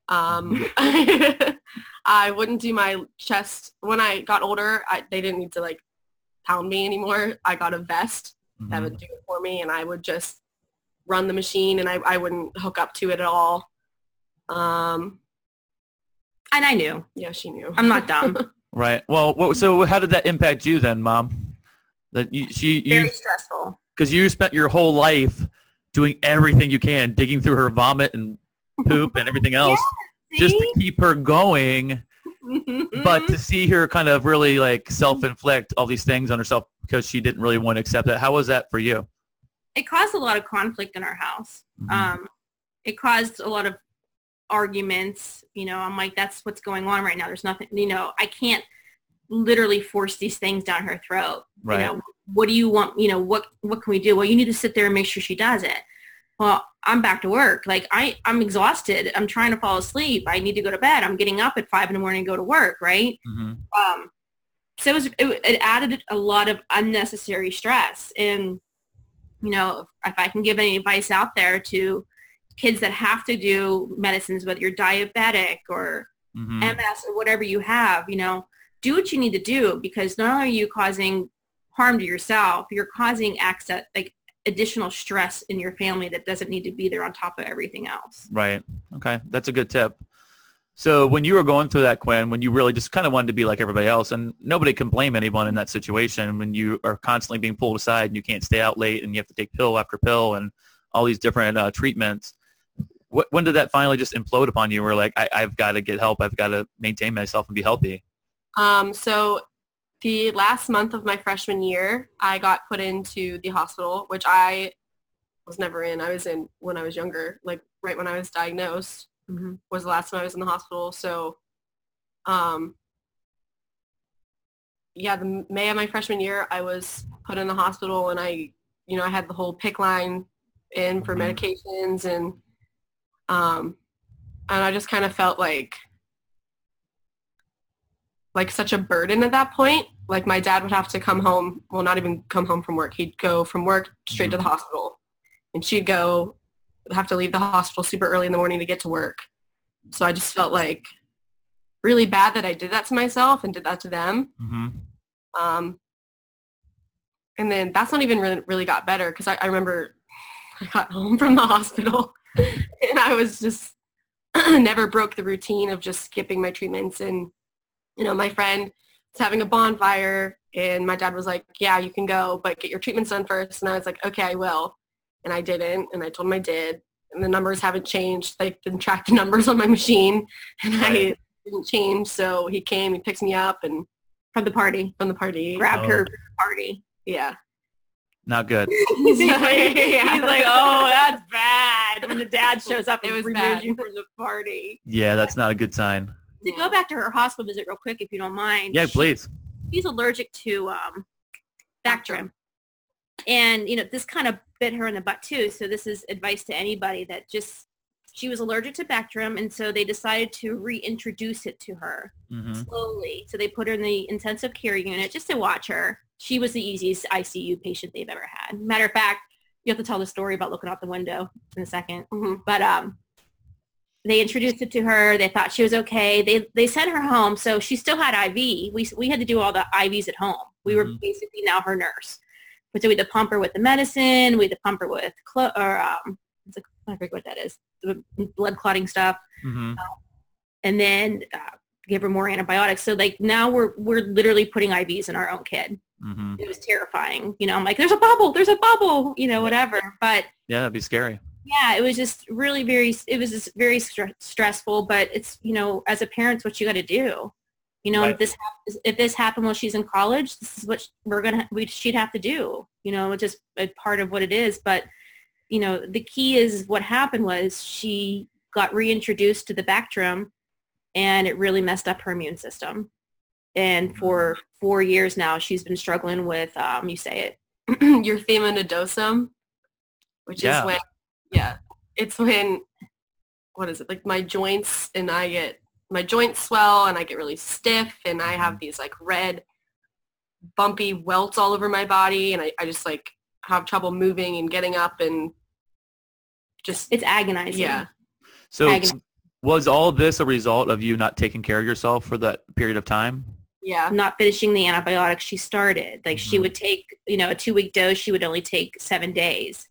Um, (laughs) (laughs) I wouldn't do my chest. When I got older, I, they didn't need to like pound me anymore. I got a vest mm-hmm. that would do it for me, and I would just run the machine, and I, I wouldn't hook up to it at all. Um, and I knew. Yeah, she knew. I'm not dumb. (laughs) right. Well, what, so how did that impact you then, Mom? That you, she, you, very stressful. Because you spent your whole life doing everything you can, digging through her vomit and poop and everything (laughs) else, yeah, just to keep her going. but to (laughs) see her kind of really like self-inflict all these things on herself because she didn't really want to accept it. How was that for you? It caused a lot of conflict in our house. Mm-hmm. Um, it caused a lot of arguments. You know, I'm like, that's what's going on right now. There's nothing, you know, I can't literally force these things down her throat. Right. You know, what do you want? You know, what, what can we do? Well, you need to sit there and make sure she does it. Well, I'm back to work. Like I, I'm exhausted. I'm trying to fall asleep. I need to go to bed. I'm getting up at five in the morning to go to work. Right. Mm-hmm. Um, so it, was, it, it added a lot of unnecessary stress. And, you know, if I can give any advice out there to kids that have to do medicines, whether you're diabetic or mm-hmm. MS or whatever you have, you know, do what you need to do because not only are you causing harm to yourself, you're causing access, like additional stress in your family that doesn't need to be there on top of everything else. Right. Okay. That's a good tip. So when you were going through that, Quinn, when you really just kind of wanted to be like everybody else, and nobody can blame anyone in that situation when you are constantly being pulled aside and you can't stay out late and you have to take pill after pill and all these different uh, treatments. When did that finally just implode upon you? Where like, I, I've got to get help. I've got to maintain myself and be healthy. Um, so the last month of my freshman year, I got put into the hospital, which I was never in. I was in when I was younger, like right when I was diagnosed mm-hmm. was the last time I was in the hospital. So, um, yeah, the May of my freshman year, I was put in the hospital and I, you know, I had the whole PICC line in for mm-hmm. medications and, um, and I just kind of felt like like such a burden at that point. Like my dad would have to come home, well, not even come home from work. He'd go from work straight to the mm-hmm. hospital and she'd go have to leave the hospital super early in the morning to get to work. So I just felt like really bad that I did that to myself and did that to them. Mm-hmm. Um, and then that's not even really, really got better because I, I remember I got home from the hospital (laughs) and I was just (clears throat) never broke the routine of just skipping my treatments and you know, my friend was having a bonfire and my dad was like, yeah, you can go, but get your treatments done first. And I was like, okay, I will. And I didn't. And I told him I did. And the numbers haven't changed. They didn't track the (laughs) numbers on my machine. And I didn't change. So he came, he picks me up and from the party, from the party, grabbed oh. her from the party. Yeah. Not good. (laughs) (laughs) he's, like, he's like, oh, that's bad. When the dad shows up, it was bad. you from the party. Yeah, that's not a good sign. to go back to her hospital visit real quick, if you don't mind. Yeah, she- please. she's allergic to um, Bactrim. And, you know, this kind of bit her in the butt too. So this is advice to anybody that just, she was allergic to Bactrim. And so they decided to reintroduce it to her hmm slowly. So they put her in the intensive care unit just to watch her. She was the easiest ICU patient they've ever had. Matter of fact, you have to tell the story about looking out the window in a second. Mhm. But um, they introduced it to her. They thought she was okay. They they sent her home, so she still had IV. We we had to do all the IVs at home. We were Mhm. basically now her nurse. But so we had to pump her with the medicine. We had to pump her with clo- or um, I forget what that is, the blood clotting stuff, hmm and then uh, give her more antibiotics. So like now we're we're literally putting IVs in our own kid. hmm It was terrifying. You know, I'm like, there's a bubble, there's a bubble, you know, whatever. But Yeah, that'd be scary. yeah, it was just really very, it was just very stre- stressful, but it's, you know, as a parent, what you got to do. You know, Right. if this happens, if this happened while she's in college, this is what we're gonna we she'd have to do. You know, it's just a part of what it is. But you know, the key is what happened was she got reintroduced to the Bactrim, and it really messed up her immune system. And for four years now, she's been struggling with, um, you say it, (clears throat) erythema nodosum, which Yeah. is when, yeah, it's when, what is it? Like my joints and I get, my joints swell and I get really stiff and I have these like red bumpy welts all over my body and I, I just like have trouble moving and getting up and just, it's agonizing. yeah. So Agony. was all this a result of you not taking care of yourself for that period of time? Yeah. not finishing the antibiotics she started. Like she Mhm. would take, you know, a two week dose, she would only take seven days.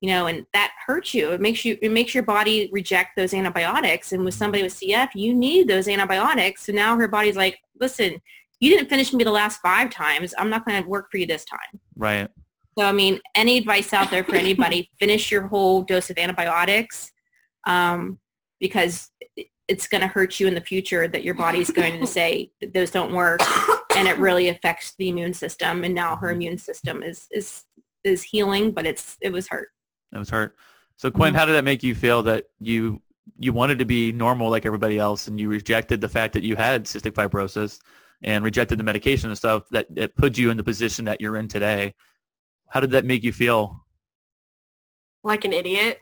You know, and that hurts you. It makes you it makes your body reject those antibiotics. And with somebody with CF, you need those antibiotics. So now her body's like, listen, you didn't finish me the last five times. I'm not going to work for you this time. Right. So I mean, any advice out there for anybody, (laughs) finish your whole dose of antibiotics um, because it's going to hurt you in the future that your body's going to say that those don't work and it really affects the immune system. And now her immune system is, is, is healing, but it's, it was hurt. That was hurt. So Quinn, how did that make you feel that you you wanted to be normal like everybody else and you rejected the fact that you had cystic fibrosis and rejected the medication and stuff that it put you in the position that you're in today? How did that make you feel? Like an idiot.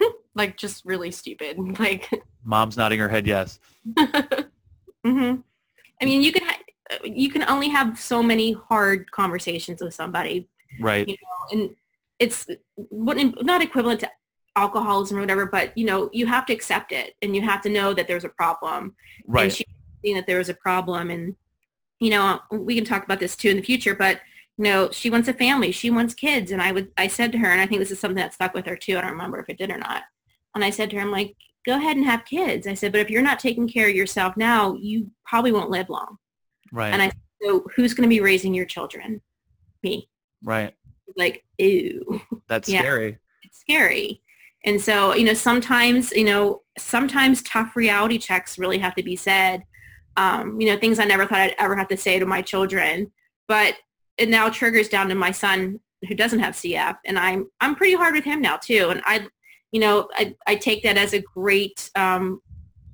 (laughs) like just really stupid. (laughs) Like, Mom's nodding her head yes. (laughs) hmm I mean, you can, ha- you can only have so many hard conversations with somebody Right. you know, and it's wouldn't- equivalent to alcoholism or whatever, but you know, you have to accept it and you have to know that there's a problem. Right. And she seeing that there was a problem and you know, we can talk about this too in the future, but you know, she wants a family, she wants kids. And I would I said to her, and I think this is something that stuck with her too. I don't remember if it did or not. And I said to her, I'm like, go ahead and have kids. I said, but if you're not taking care of yourself now, you probably won't live long. Right. And I said, so who's gonna be raising your children? Me. right. Like, ew That's Yeah. scary. it's scary. And so, you know, sometimes, you know, sometimes tough reality checks really have to be said. Um, you know, things I never thought I'd ever have to say to my children. But it now triggers down to my son who doesn't have CF. And I'm I'm pretty hard with him now too. And I you know, I, I take that as a great um,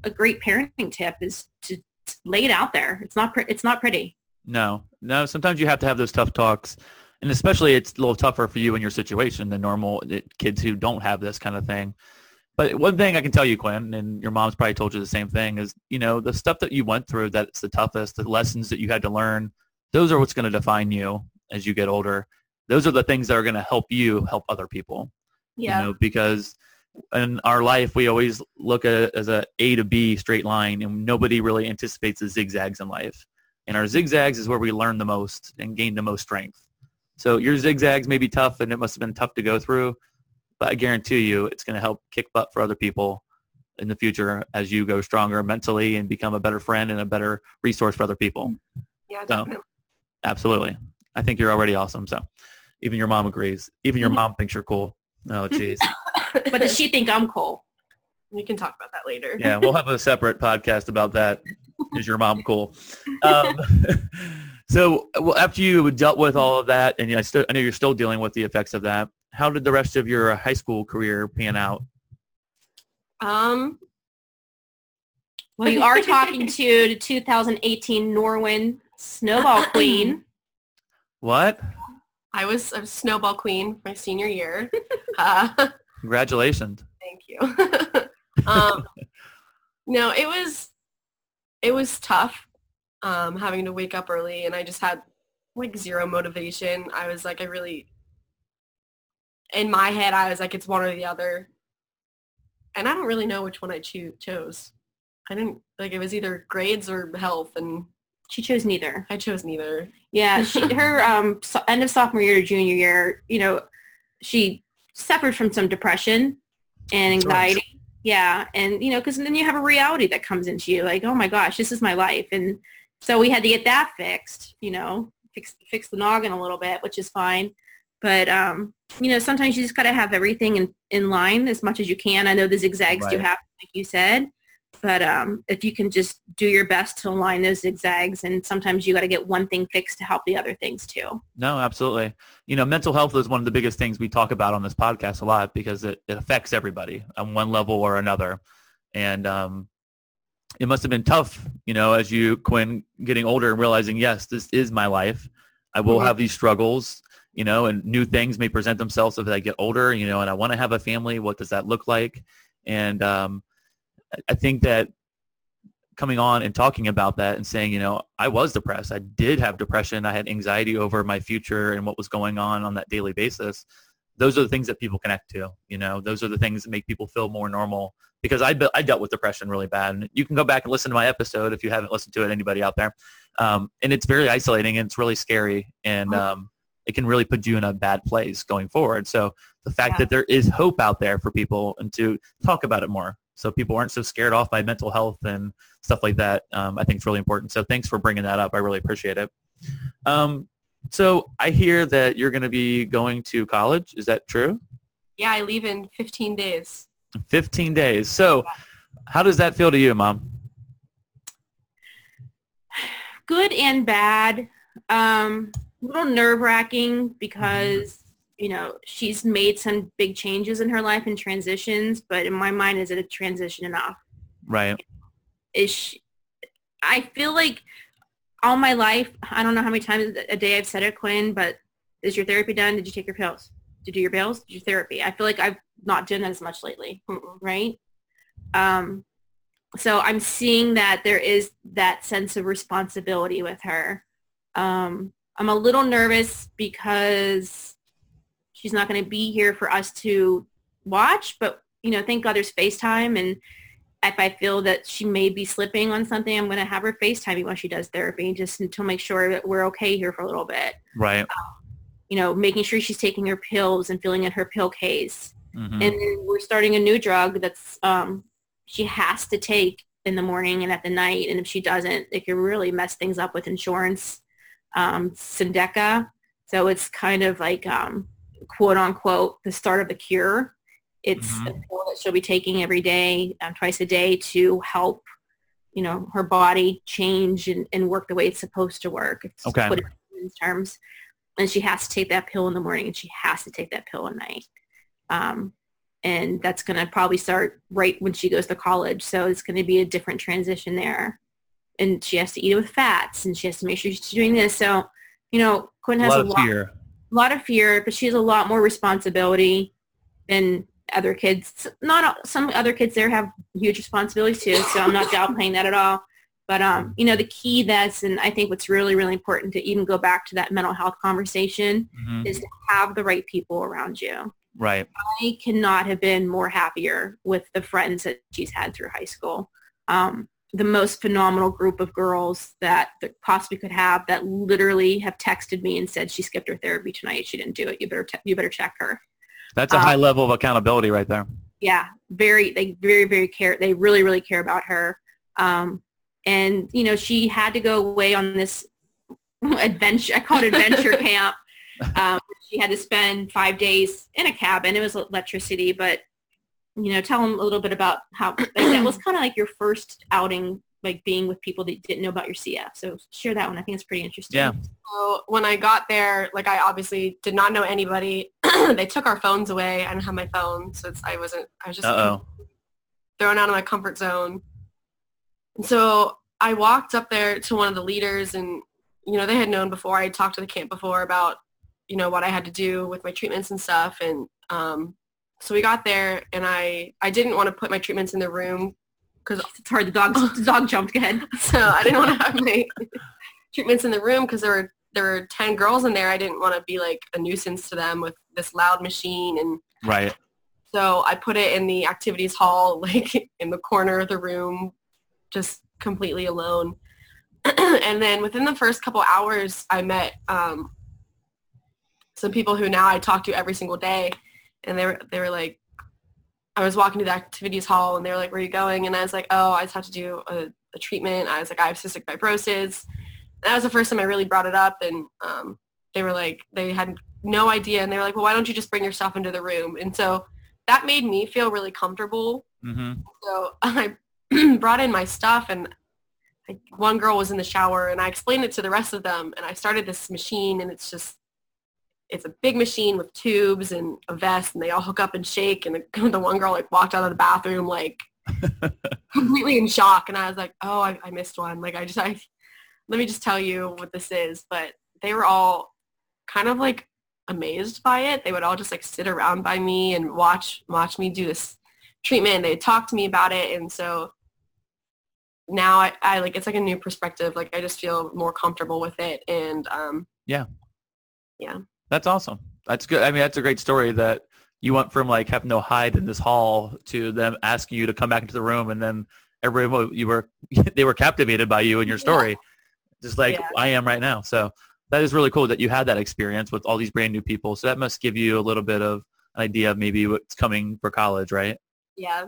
a great parenting tip is to lay it out there. It's not pre- it's not pretty. No, no. Sometimes you have to have those tough talks, and especially it's a little tougher for you in your situation than normal eh, kids who don't have this kind of thing. But one thing I can tell you, Quinn, and your mom's probably told you the same thing, is you know the stuff that you went through that's the toughest, the lessons that you had to learn. Those are what's going to define you as you get older. Those are the things that are going to help you help other people. Yeah. You know, because in our life we always look at it as a A to B straight line, and nobody really anticipates the zigzags in life. And our zigzags is where we learn the most and gain the most strength. So your zigzags may be tough, and it must have been tough to go through, but I guarantee you it's going to help kick butt for other people in the future as you go stronger mentally and become a better friend and a better resource for other people. yeah, So- Absolutely. I think you're already awesome. So even your mom agrees. Even your mom thinks you're cool. Oh, jeez. (laughs) But does she think I'm cool? we can talk about that later. yeah, we'll have a separate podcast about that. (laughs) Is your mom cool? Um, (laughs) so, well, after you dealt with all of that, and I, still, I know you're still dealing with the effects of that. How did the rest of your high school career pan out? Um, Well, you are talking to the 2018 Norwin Snowball Queen. (clears throat) What? I was a snowball queen my senior year. (laughs) Uh, Congratulations. thank you. (laughs) um, no, it was it was tough um, having to wake up early, and I just had like zero motivation. I was like, I really, in my head, I was like, it's one or the other, and I don't really know which one I choo- chose. I didn't like it was either grades or health, and She chose neither. I chose neither. Yeah, (laughs) she her um so- end of sophomore year to junior year, you know, she suffered from some depression and anxiety. Yeah, and you know, because then you have a reality that comes into you, like, oh my gosh, this is my life, and so we had to get that fixed. You know, fix fix the noggin a little bit, which is fine. But um, you know, sometimes you just got to have everything in in line as much as you can. I know the zigzags do happen, like you said, but um, if you can just do your best to align those zigzags, and sometimes you got to get one thing fixed to help the other things too. No, absolutely. You know, mental health is one of the biggest things we talk about on this podcast a lot because it, it affects everybody on one level or another. And um, it must have been tough, you know, as you, Quinn, getting older and realizing, yes, this is my life. I will Mhm. have these struggles, you know, and new things may present themselves as I get older, you know, and I want to have a family. What does that look like? And um, I- I think that coming on and talking about that and saying, you know, I was depressed. I did have depression. I had anxiety over my future and what was going on on that daily basis. Those are the things that people connect to. You know, those are the things that make people feel more normal. Because I, I dealt with depression really bad. And you can go back and listen to my episode if you haven't listened to it. Anybody out there, um, and it's very isolating and it's really scary, and um, it can really put you in a bad place going forward. So the fact Yeah. that there is hope out there for people and to talk about it more, so people aren't so scared off by mental health and stuff like that. Um, I think it's really important. So thanks for bringing that up. I really appreciate it. Um, so I hear that you're going to be going to college. Is that true? Yeah, I leave in 15 days. 15 days. So how does that feel to you, mom? good and bad. Um, a little nerve wracking because you know she's made some big changes in her life and transitions, but in my mind, is it a transition enough? Right. Is she, I feel like all my life, I don't know how many times a day I've said it, Quinn, but is your therapy done? Did you take your pills? Did you do your pills? Did you therapy? I feel like I've not done that as much lately, Mm-mm. right? Um, so I'm seeing that there is that sense of responsibility with her. Um, I'm a little nervous because she's not going to be here for us to watch, but you know, thank God there's FaceTime and if I feel that she may be slipping on something, I'm going to have her FaceTime me when she does therapy just to make sure that we're okay here for a little bit. Right. You know, making sure she's taking her pills and filling in her pill case Mhm. and we're starting a new drug that's um, she has to take in the morning and at the night and if she doesn't it could really mess things up with insurance um, Symdeko so it's kind of like um, quote unquote the start of the cure it's Mhm. A that she'll be taking every day um, twice a day to help you know her body change and, and work the way it's supposed to work It's Okay. put it in terms and she has to take that pill in the morning and she has to take that pill at night um, and that's going to probably start right when she goes to college. So it's going to be a different transition there. And she has to eat it with fats, and she has to make sure she's doing this. So, you know, Quinn has A lot a of lot, fear. lot of fear, but she has a lot more responsibility than other kids. Not all- some other kids there have huge responsibilities too. So I'm not (laughs) downplaying that at all. But um, you know, the key that's, and I think what's really, really important to even go back to that mental health conversation Mhm. is to have the right people around you. Right. I cannot have been more happier with the friends that she's had through high school. Um, the most phenomenal group of girls that, that possibly could have that literally have texted me and said she skipped her therapy tonight. She didn't do it. You better te- you better check her. That's a Uh, high level of accountability right there. Yeah, very they very very care. They really really care about her. Um, and you know she had to go away on this (laughs) adventure. I call it adventure (laughs) camp. Um, she had to spend five days in a cabin. It was electricity, but you know, tell them a little bit about how like, that was kind of like your first outing, like being with people that didn't know about your CF. So share that one. I think it's pretty interesting. Yeah. So when I got there, like I obviously did not know anybody. (clears throat) they took our phones away. I didn't have my phone, so it's, I wasn't. I was just Uh-oh. thrown out of my comfort zone. And so I walked up there to one of the leaders and, you know, they had known before. I had talked to the camp before about, you know, what I had to do with my treatments and stuff. And um, so we got there and I, I didn't want to put my treatments in the room because it's hard. The dog, the dog jumped ahead. (laughs) So I didn't want to have my (laughs) treatments in the room because there were there were 10 girls in there. I didn't want to be like a nuisance to them with this loud machine and right. So I put it in the activities hall, (laughs) like in the corner of the room, just completely alone. (clears throat) and then within the first couple hours, I met um, some people who now I talk to every single day, and they were they were like, I was walking to the activities hall, and they were like, "Where are you going?" And I was like, "Oh, I just have to do a, a treatment." I was like, "I have cystic fibrosis." that was the first time I really brought it up, and um, they were like, they had no idea, and they were like, "Well, why don't you just bring your stuff into the room?" And so that made me feel really comfortable. Mm-hmm. So (laughs) I (clears throat) brought in my stuff, and I, one girl was in the shower, and I explained it to the rest of them, and I started this machine, and it's just it's a big machine with tubes and a vest, and they all hook up and shake, and the, (laughs) the one girl like walked out of the bathroom like (laughs) completely in shock, and I was like, oh, I, I missed one. Like I just I let me just tell you what this is. But they were all kind of like amazed by it. They would all just like sit around by me and watch watch me do this treatment. They'd talk to me about it. And so now I, I like it's like a new perspective. Like I just feel more comfortable with it. And um yeah. Yeah. That's awesome. That's good. I mean, that's a great story that you went from like having no hide in this hall to them asking you to come back into the room and then everybody you were (laughs) they were captivated by you and your story. Yeah just like yeah. I am right now. So that is really cool that you had that experience with all these brand new people. So that must give you a little bit of an idea of maybe what's coming for college, right? Yeah.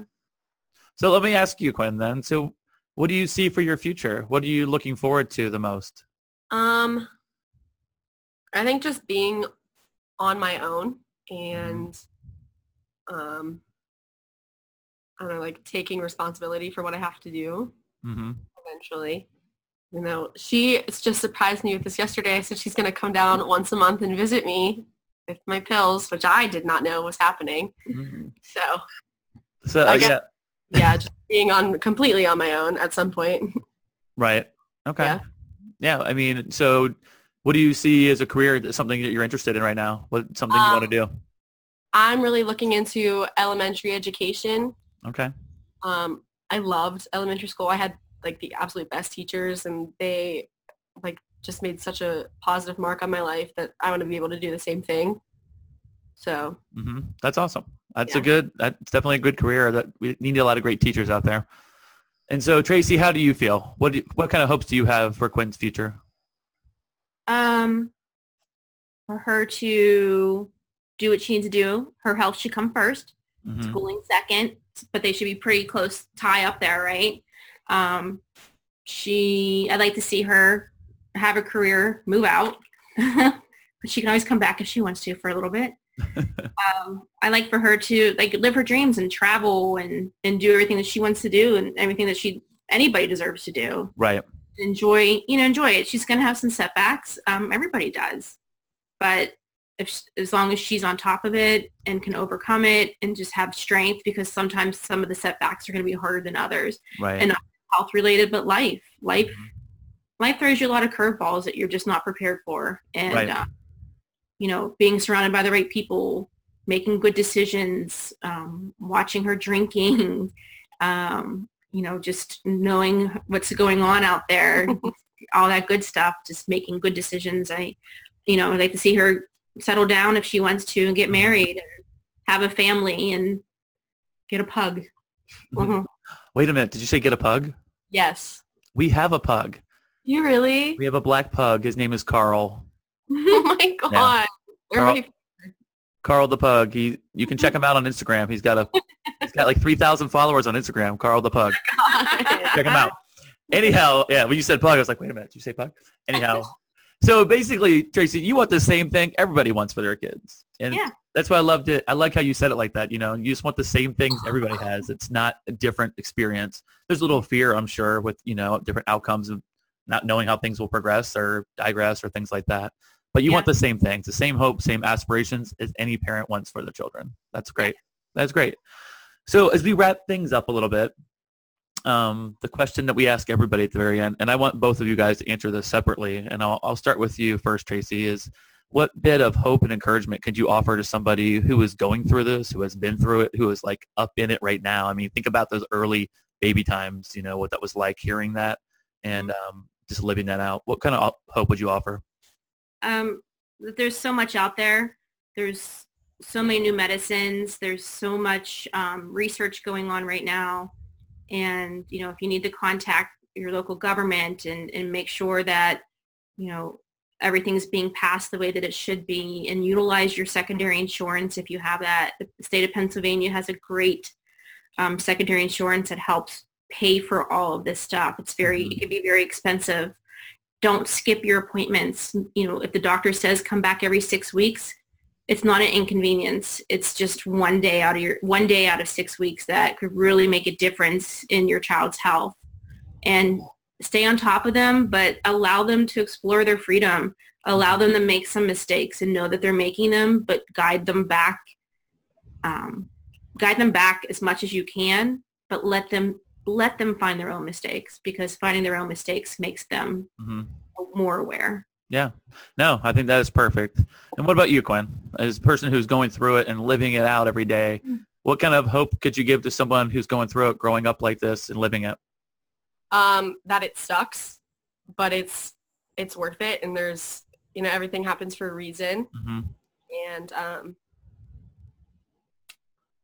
So let me ask you, Quinn, then. So what do you see for your future? What are you looking forward to the most? Um, I think just being on my own and um, I don't know, like taking responsibility for what I have to do mm-hmm. eventually you know, she just surprised me with this yesterday. I said she's going to come down once a month and visit me with my pills, which I did not know was happening. Mm-hmm. So, so uh, guess, yeah, yeah, just being on completely on my own at some point. Right. Okay. Yeah. yeah. I mean, so what do you see as a career? Something that you're interested in right now? What something um, you want to do? I'm really looking into elementary education. Okay. Um, I loved elementary school. I had like the absolute best teachers and they like just made such a positive mark on my life that I want to be able to do the same thing. So mm-hmm. that's awesome. That's yeah. a good, that's definitely a good career that we need a lot of great teachers out there. And so Tracey, how do you feel? What, do, what kind of hopes do you have for Quinn's future? Um, for her to do what she needs to do. Her health should come 1st mm-hmm. schooling second, but they should be pretty close tie up there, right? Um, she, I'd like to see her have a career, move out. but (laughs) she can always come back if she wants to for a little bit. (laughs) um, I like for her to like live her dreams and travel and, and do everything that she wants to do and everything that she anybody deserves to do. Right. Enjoy, you know, enjoy it. She's going to have some setbacks. Um, everybody does. But if, as long as she's on top of it and can overcome it and just have strength because sometimes some of the setbacks are going to be harder than others. Right. And not health related, but life. Life mm-hmm. life throws you a lot of curveballs that you're just not prepared for. And right. uh, you know, being surrounded by the right people, making good decisions, um, watching her drinking, (laughs) um, you know, just knowing what's going on out there, (laughs) all that good stuff, just making good decisions. I, you know, I'd like to see her settle down if she wants to and get mm-hmm. married and have a family and get a pug. Mm-hmm. Wait a minute. Did you say get a pug? Yes. We have a pug. You really? We have a black pug. His name is Carl. (laughs) oh my god. Carl, Carl the pug. He you can check him out on Instagram. He's got a he's got like 3,000 followers on Instagram. Carl the pug. Oh check him out. Anyhow, yeah, when you said pug, I was like, wait a minute, did you say pug? Anyhow, (laughs) so basically, Tracey, you want the same thing everybody wants for their kids. And yeah. That's why I loved it. I like how you said it like that. You know, you just want the same things everybody has. It's not a different experience. There's a little fear, I'm sure, with, you know, different outcomes of not knowing how things will progress or digress or things like that. But you yeah. want the same things, the same hope, same aspirations as any parent wants for their children. That's great. That's great. So as we wrap things up a little bit, um, the question that we ask everybody at the very end, and I want both of you guys to answer this separately, and I'll, I'll start with you first, Tracey, is what bit of hope and encouragement could you offer to somebody who is going through this, who has been through it, who is like up in it right now? I mean, think about those early baby times, you know, what that was like hearing that and um, just living that out. What kind of hope would you offer? Um, there's so much out there. There's so many new medicines. There's so much um, research going on right now. And, you know, if you need to contact your local government and, and make sure that, you know, everything's being passed the way that it should be and utilize your secondary insurance if you have that. The state of Pennsylvania has a great um, secondary insurance that helps pay for all of this stuff. It's very, mm-hmm. it can be very expensive. Don't skip your appointments. You know, if the doctor says come back every six weeks, it's not an inconvenience. It's just one day out of your one day out of six weeks that could really make a difference in your child's health. And stay on top of them, but allow them to explore their freedom. Allow them to make some mistakes and know that they're making them, but guide them back. Um, guide them back as much as you can, but let them let them find their own mistakes because finding their own mistakes makes them mm-hmm. more aware. Yeah. No, I think that is perfect. And what about you, Quinn? As a person who's going through it and living it out every day, mm. what kind of hope could you give to someone who's going through it, growing up like this and living it? Um, that it sucks, but it's it's worth it and there's you know, everything happens for a reason. Mm-hmm. And um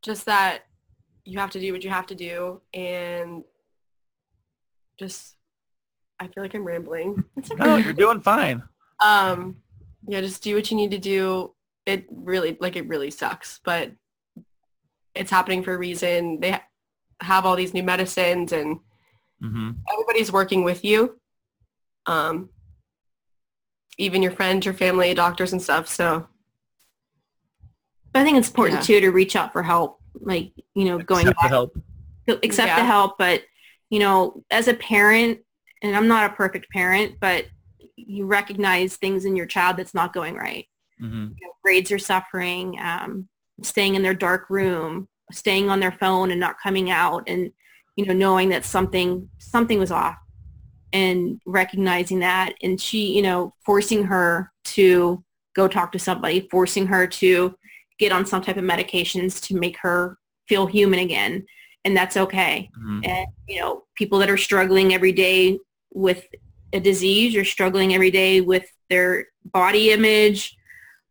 just that you have to do what you have to do and just I feel like I'm rambling. No, you're doing fine. Um, yeah, just do what you need to do. It really, like, it really sucks, but it's happening for a reason. They have all these new medicines and mm-hmm. everybody's working with you. Um, even your friends, your family, doctors and stuff. So I think it's important yeah. too to reach out for help. Like, you know, going accept the help. Accept yeah. the help. But, you know, as a parent, and I'm not a perfect parent, but you recognize things in your child that's not going right. Mm-hmm. You know, grades are suffering, um, staying in their dark room, staying on their phone and not coming out and, you know, knowing that something, something was off and recognizing that. And she, you know, forcing her to go talk to somebody, forcing her to get on some type of medications to make her feel human again. And that's okay. Mm-hmm. And, you know, people that are struggling every day with a disease or struggling every day with their body image,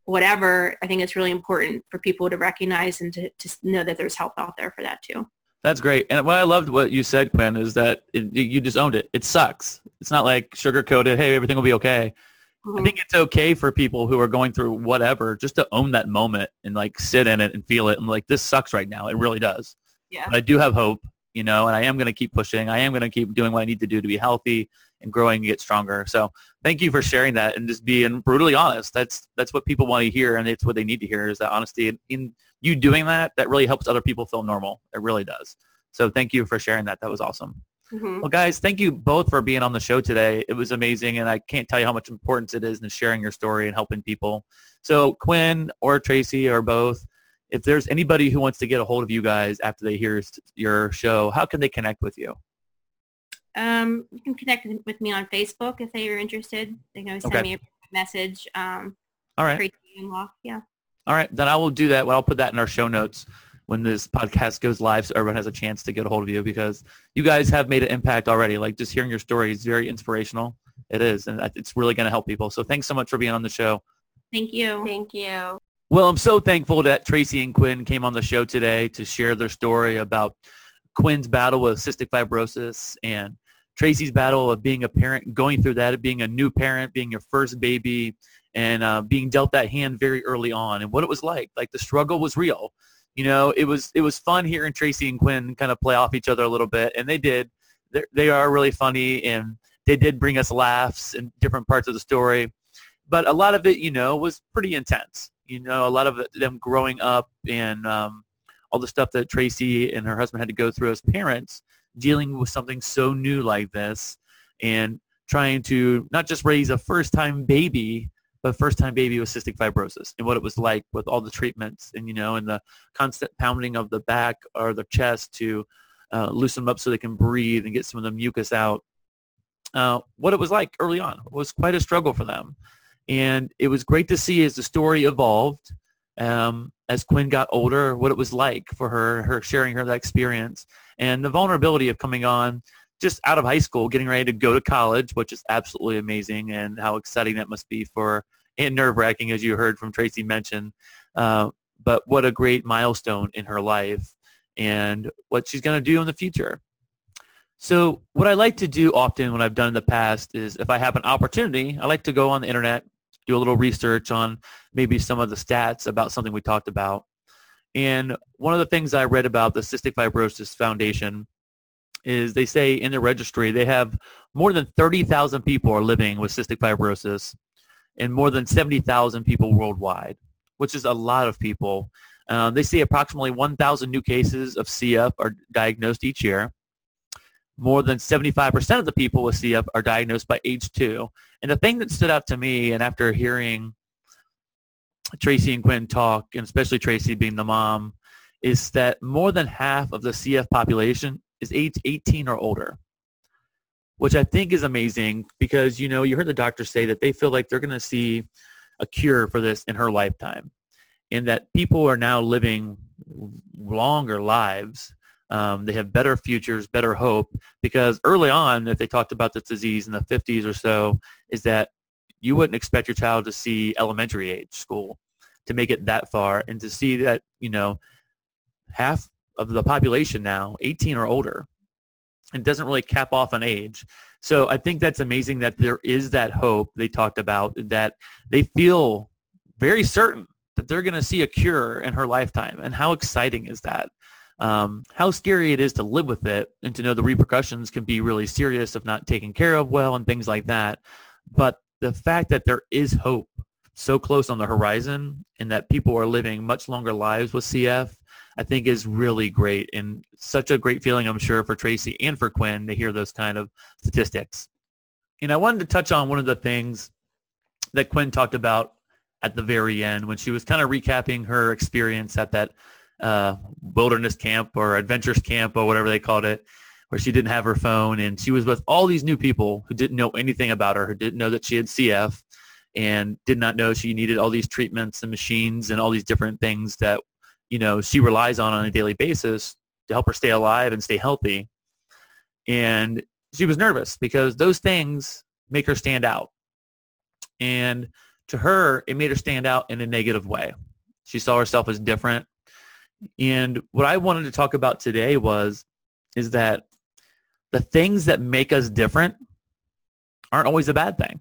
whatever, I think it's really important for people to recognize and to, to know that there's help out there for that too. That's great. And what I loved what you said, Quinn, is that it, you just owned it. It sucks. It's not like sugar coated. Hey, everything will be okay. Mm-hmm. I think it's okay for people who are going through whatever just to own that moment and like sit in it and feel it. And like, this sucks right now. It really does. Yeah. But I do have hope you know, and I am going to keep pushing. I am going to keep doing what I need to do to be healthy and growing and get stronger. So thank you for sharing that and just being brutally honest. That's that's what people want to hear, and it's what they need to hear is that honesty. And in you doing that, that really helps other people feel normal. It really does. So thank you for sharing that. That was awesome. Mm-hmm. Well, guys, thank you both for being on the show today. It was amazing, and I can't tell you how much importance it is in sharing your story and helping people. So Quinn or Tracey or both, if there's anybody who wants to get a hold of you guys after they hear your show, how can they connect with you? Um, you can connect with me on Facebook if they are interested. They can send okay. me a message. Um, All right. Yeah. All right. Then I will do that. Well, I'll put that in our show notes when this podcast goes live so everyone has a chance to get a hold of you because you guys have made an impact already. Like just hearing your story is very inspirational. It is. And it's really going to help people. So thanks so much for being on the show. Thank you. Thank you. Well, I'm so thankful that Tracey and Quinn came on the show today to share their story about Quinn's battle with cystic fibrosis and Tracey's battle of being a parent, going through that, being a new parent, being your first baby, and uh, being dealt that hand very early on, and what it was like. Like the struggle was real. You know, it was it was fun hearing Tracey and Quinn kind of play off each other a little bit, and they did. They are really funny, and they did bring us laughs in different parts of the story. But a lot of it, you know, was pretty intense you know, a lot of them growing up and um, all the stuff that Tracey and her husband had to go through as parents, dealing with something so new like this and trying to not just raise a first-time baby, but first-time baby with cystic fibrosis and what it was like with all the treatments and, you know, and the constant pounding of the back or the chest to uh, loosen them up so they can breathe and get some of the mucus out. Uh, what it was like early on was quite a struggle for them. And it was great to see as the story evolved, um, as Quinn got older, what it was like for her, her sharing her that experience and the vulnerability of coming on just out of high school, getting ready to go to college, which is absolutely amazing and how exciting that must be for and nerve-wracking, as you heard from Tracey mention. Uh, but what a great milestone in her life and what she's going to do in the future. So what I like to do often when I've done in the past is if I have an opportunity, I like to go on the internet, do a little research on maybe some of the stats about something we talked about. And one of the things I read about the Cystic Fibrosis Foundation is they say in the registry they have more than 30,000 people are living with cystic fibrosis and more than 70,000 people worldwide, which is a lot of people. Um, they say approximately 1,000 new cases of CF are diagnosed each year. More than 75% of the people with CF are diagnosed by age two. And the thing that stood out to me, and after hearing Tracey and Quinn talk, and especially Tracey being the mom, is that more than half of the CF population is age 18 or older, which I think is amazing because, you know, you heard the doctor say that they feel like they're going to see a cure for this in her lifetime and that people are now living longer lives. Um, they have better futures, better hope because early on, if they talked about this disease in the 50s or so, is that you wouldn't expect your child to see elementary age school to make it that far and to see that, you know, half of the population now, 18 or older. It doesn't really cap off an age. So I think that's amazing that there is that hope they talked about that they feel very certain that they're going to see a cure in her lifetime. And how exciting is that? Um, how scary it is to live with it and to know the repercussions can be really serious if not taken care of well and things like that. But the fact that there is hope so close on the horizon and that people are living much longer lives with CF I think is really great and such a great feeling, I'm sure, for Tracey and for Quinn to hear those kind of statistics. And I wanted to touch on one of the things that Quinn talked about at the very end when she was kind of recapping her experience at that uh, wilderness camp or adventures camp or whatever they called it, where she didn't have her phone and she was with all these new people who didn't know anything about her, who didn't know that she had CF and did not know she needed all these treatments and machines and all these different things that you know, she relies on on a daily basis to help her stay alive and stay healthy. And she was nervous because those things make her stand out. And to her, it made her stand out in a negative way. She saw herself as different. And what I wanted to talk about today was, is that the things that make us different aren't always a bad thing.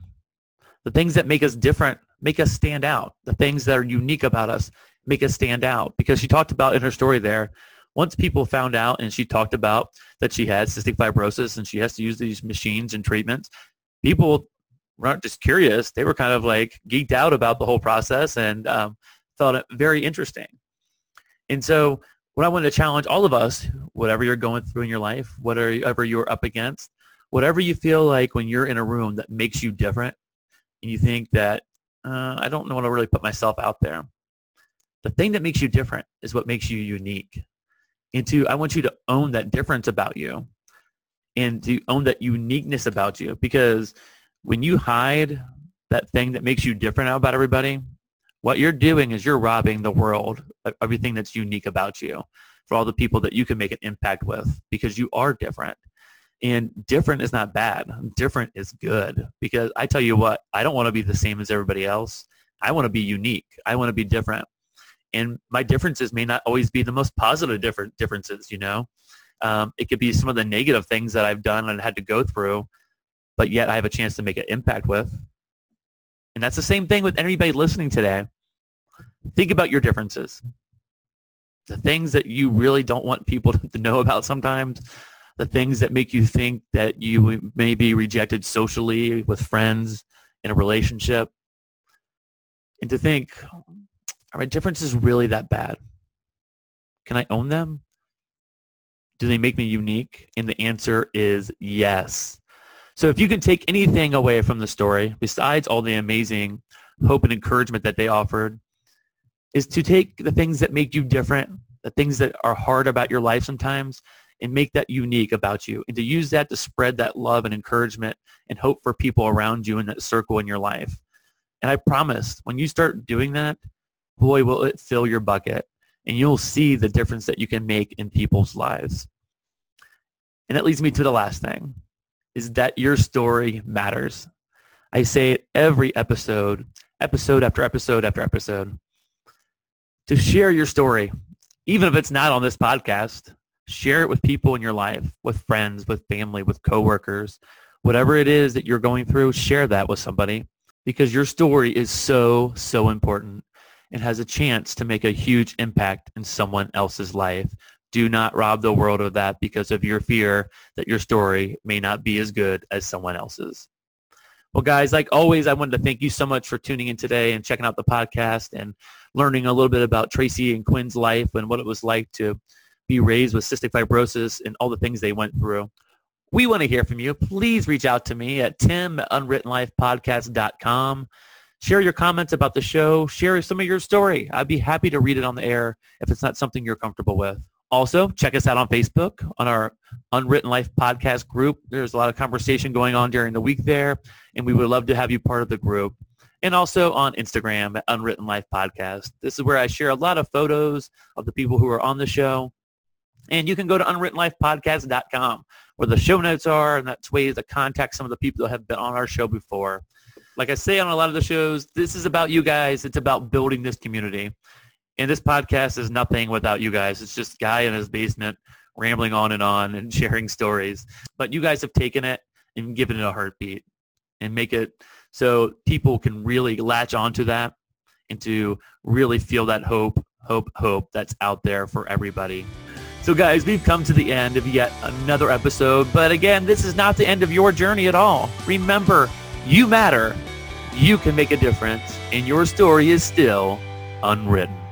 The things that make us different make us stand out. The things that are unique about us make us stand out because she talked about in her story there once people found out and she talked about that she had cystic fibrosis and she has to use these machines and treatments people weren't just curious they were kind of like geeked out about the whole process and um, thought it very interesting and so what i want to challenge all of us whatever you're going through in your life whatever you're up against whatever you feel like when you're in a room that makes you different and you think that uh, i don't know want to really put myself out there the thing that makes you different is what makes you unique. And to, I want you to own that difference about you and to own that uniqueness about you because when you hide that thing that makes you different about everybody, what you're doing is you're robbing the world of everything that's unique about you for all the people that you can make an impact with because you are different. And different is not bad. Different is good because I tell you what, I don't want to be the same as everybody else. I want to be unique. I want to be different and my differences may not always be the most positive different differences you know um, it could be some of the negative things that i've done and had to go through but yet i have a chance to make an impact with and that's the same thing with anybody listening today think about your differences the things that you really don't want people (laughs) to know about sometimes the things that make you think that you may be rejected socially with friends in a relationship and to think are my differences really that bad? Can I own them? Do they make me unique? And the answer is yes. So if you can take anything away from the story, besides all the amazing hope and encouragement that they offered, is to take the things that make you different, the things that are hard about your life sometimes, and make that unique about you and to use that to spread that love and encouragement and hope for people around you in that circle in your life. And I promise when you start doing that, boy, will it fill your bucket and you'll see the difference that you can make in people's lives. And that leads me to the last thing is that your story matters. I say it every episode, episode after episode after episode. To share your story, even if it's not on this podcast, share it with people in your life, with friends, with family, with coworkers, whatever it is that you're going through, share that with somebody because your story is so, so important and has a chance to make a huge impact in someone else's life. Do not rob the world of that because of your fear that your story may not be as good as someone else's. Well, guys, like always, I wanted to thank you so much for tuning in today and checking out the podcast and learning a little bit about Tracey and Quinn's life and what it was like to be raised with cystic fibrosis and all the things they went through. We want to hear from you. Please reach out to me at tim at unwrittenlifepodcast.com. Share your comments about the show. Share some of your story. I'd be happy to read it on the air if it's not something you're comfortable with. Also, check us out on Facebook on our Unwritten Life podcast group. There's a lot of conversation going on during the week there, and we would love to have you part of the group. And also on Instagram at Unwritten Life Podcast. This is where I share a lot of photos of the people who are on the show. And you can go to unwrittenlifepodcast.com where the show notes are, and that's ways to contact some of the people that have been on our show before. Like I say on a lot of the shows, this is about you guys. It's about building this community. And this podcast is nothing without you guys. It's just guy in his basement rambling on and on and (laughs) sharing stories. But you guys have taken it and given it a heartbeat and make it so people can really latch onto that and to really feel that hope, hope, hope that's out there for everybody. So guys, we've come to the end of yet another episode. But again, this is not the end of your journey at all. Remember, you matter. You can make a difference. And your story is still unwritten.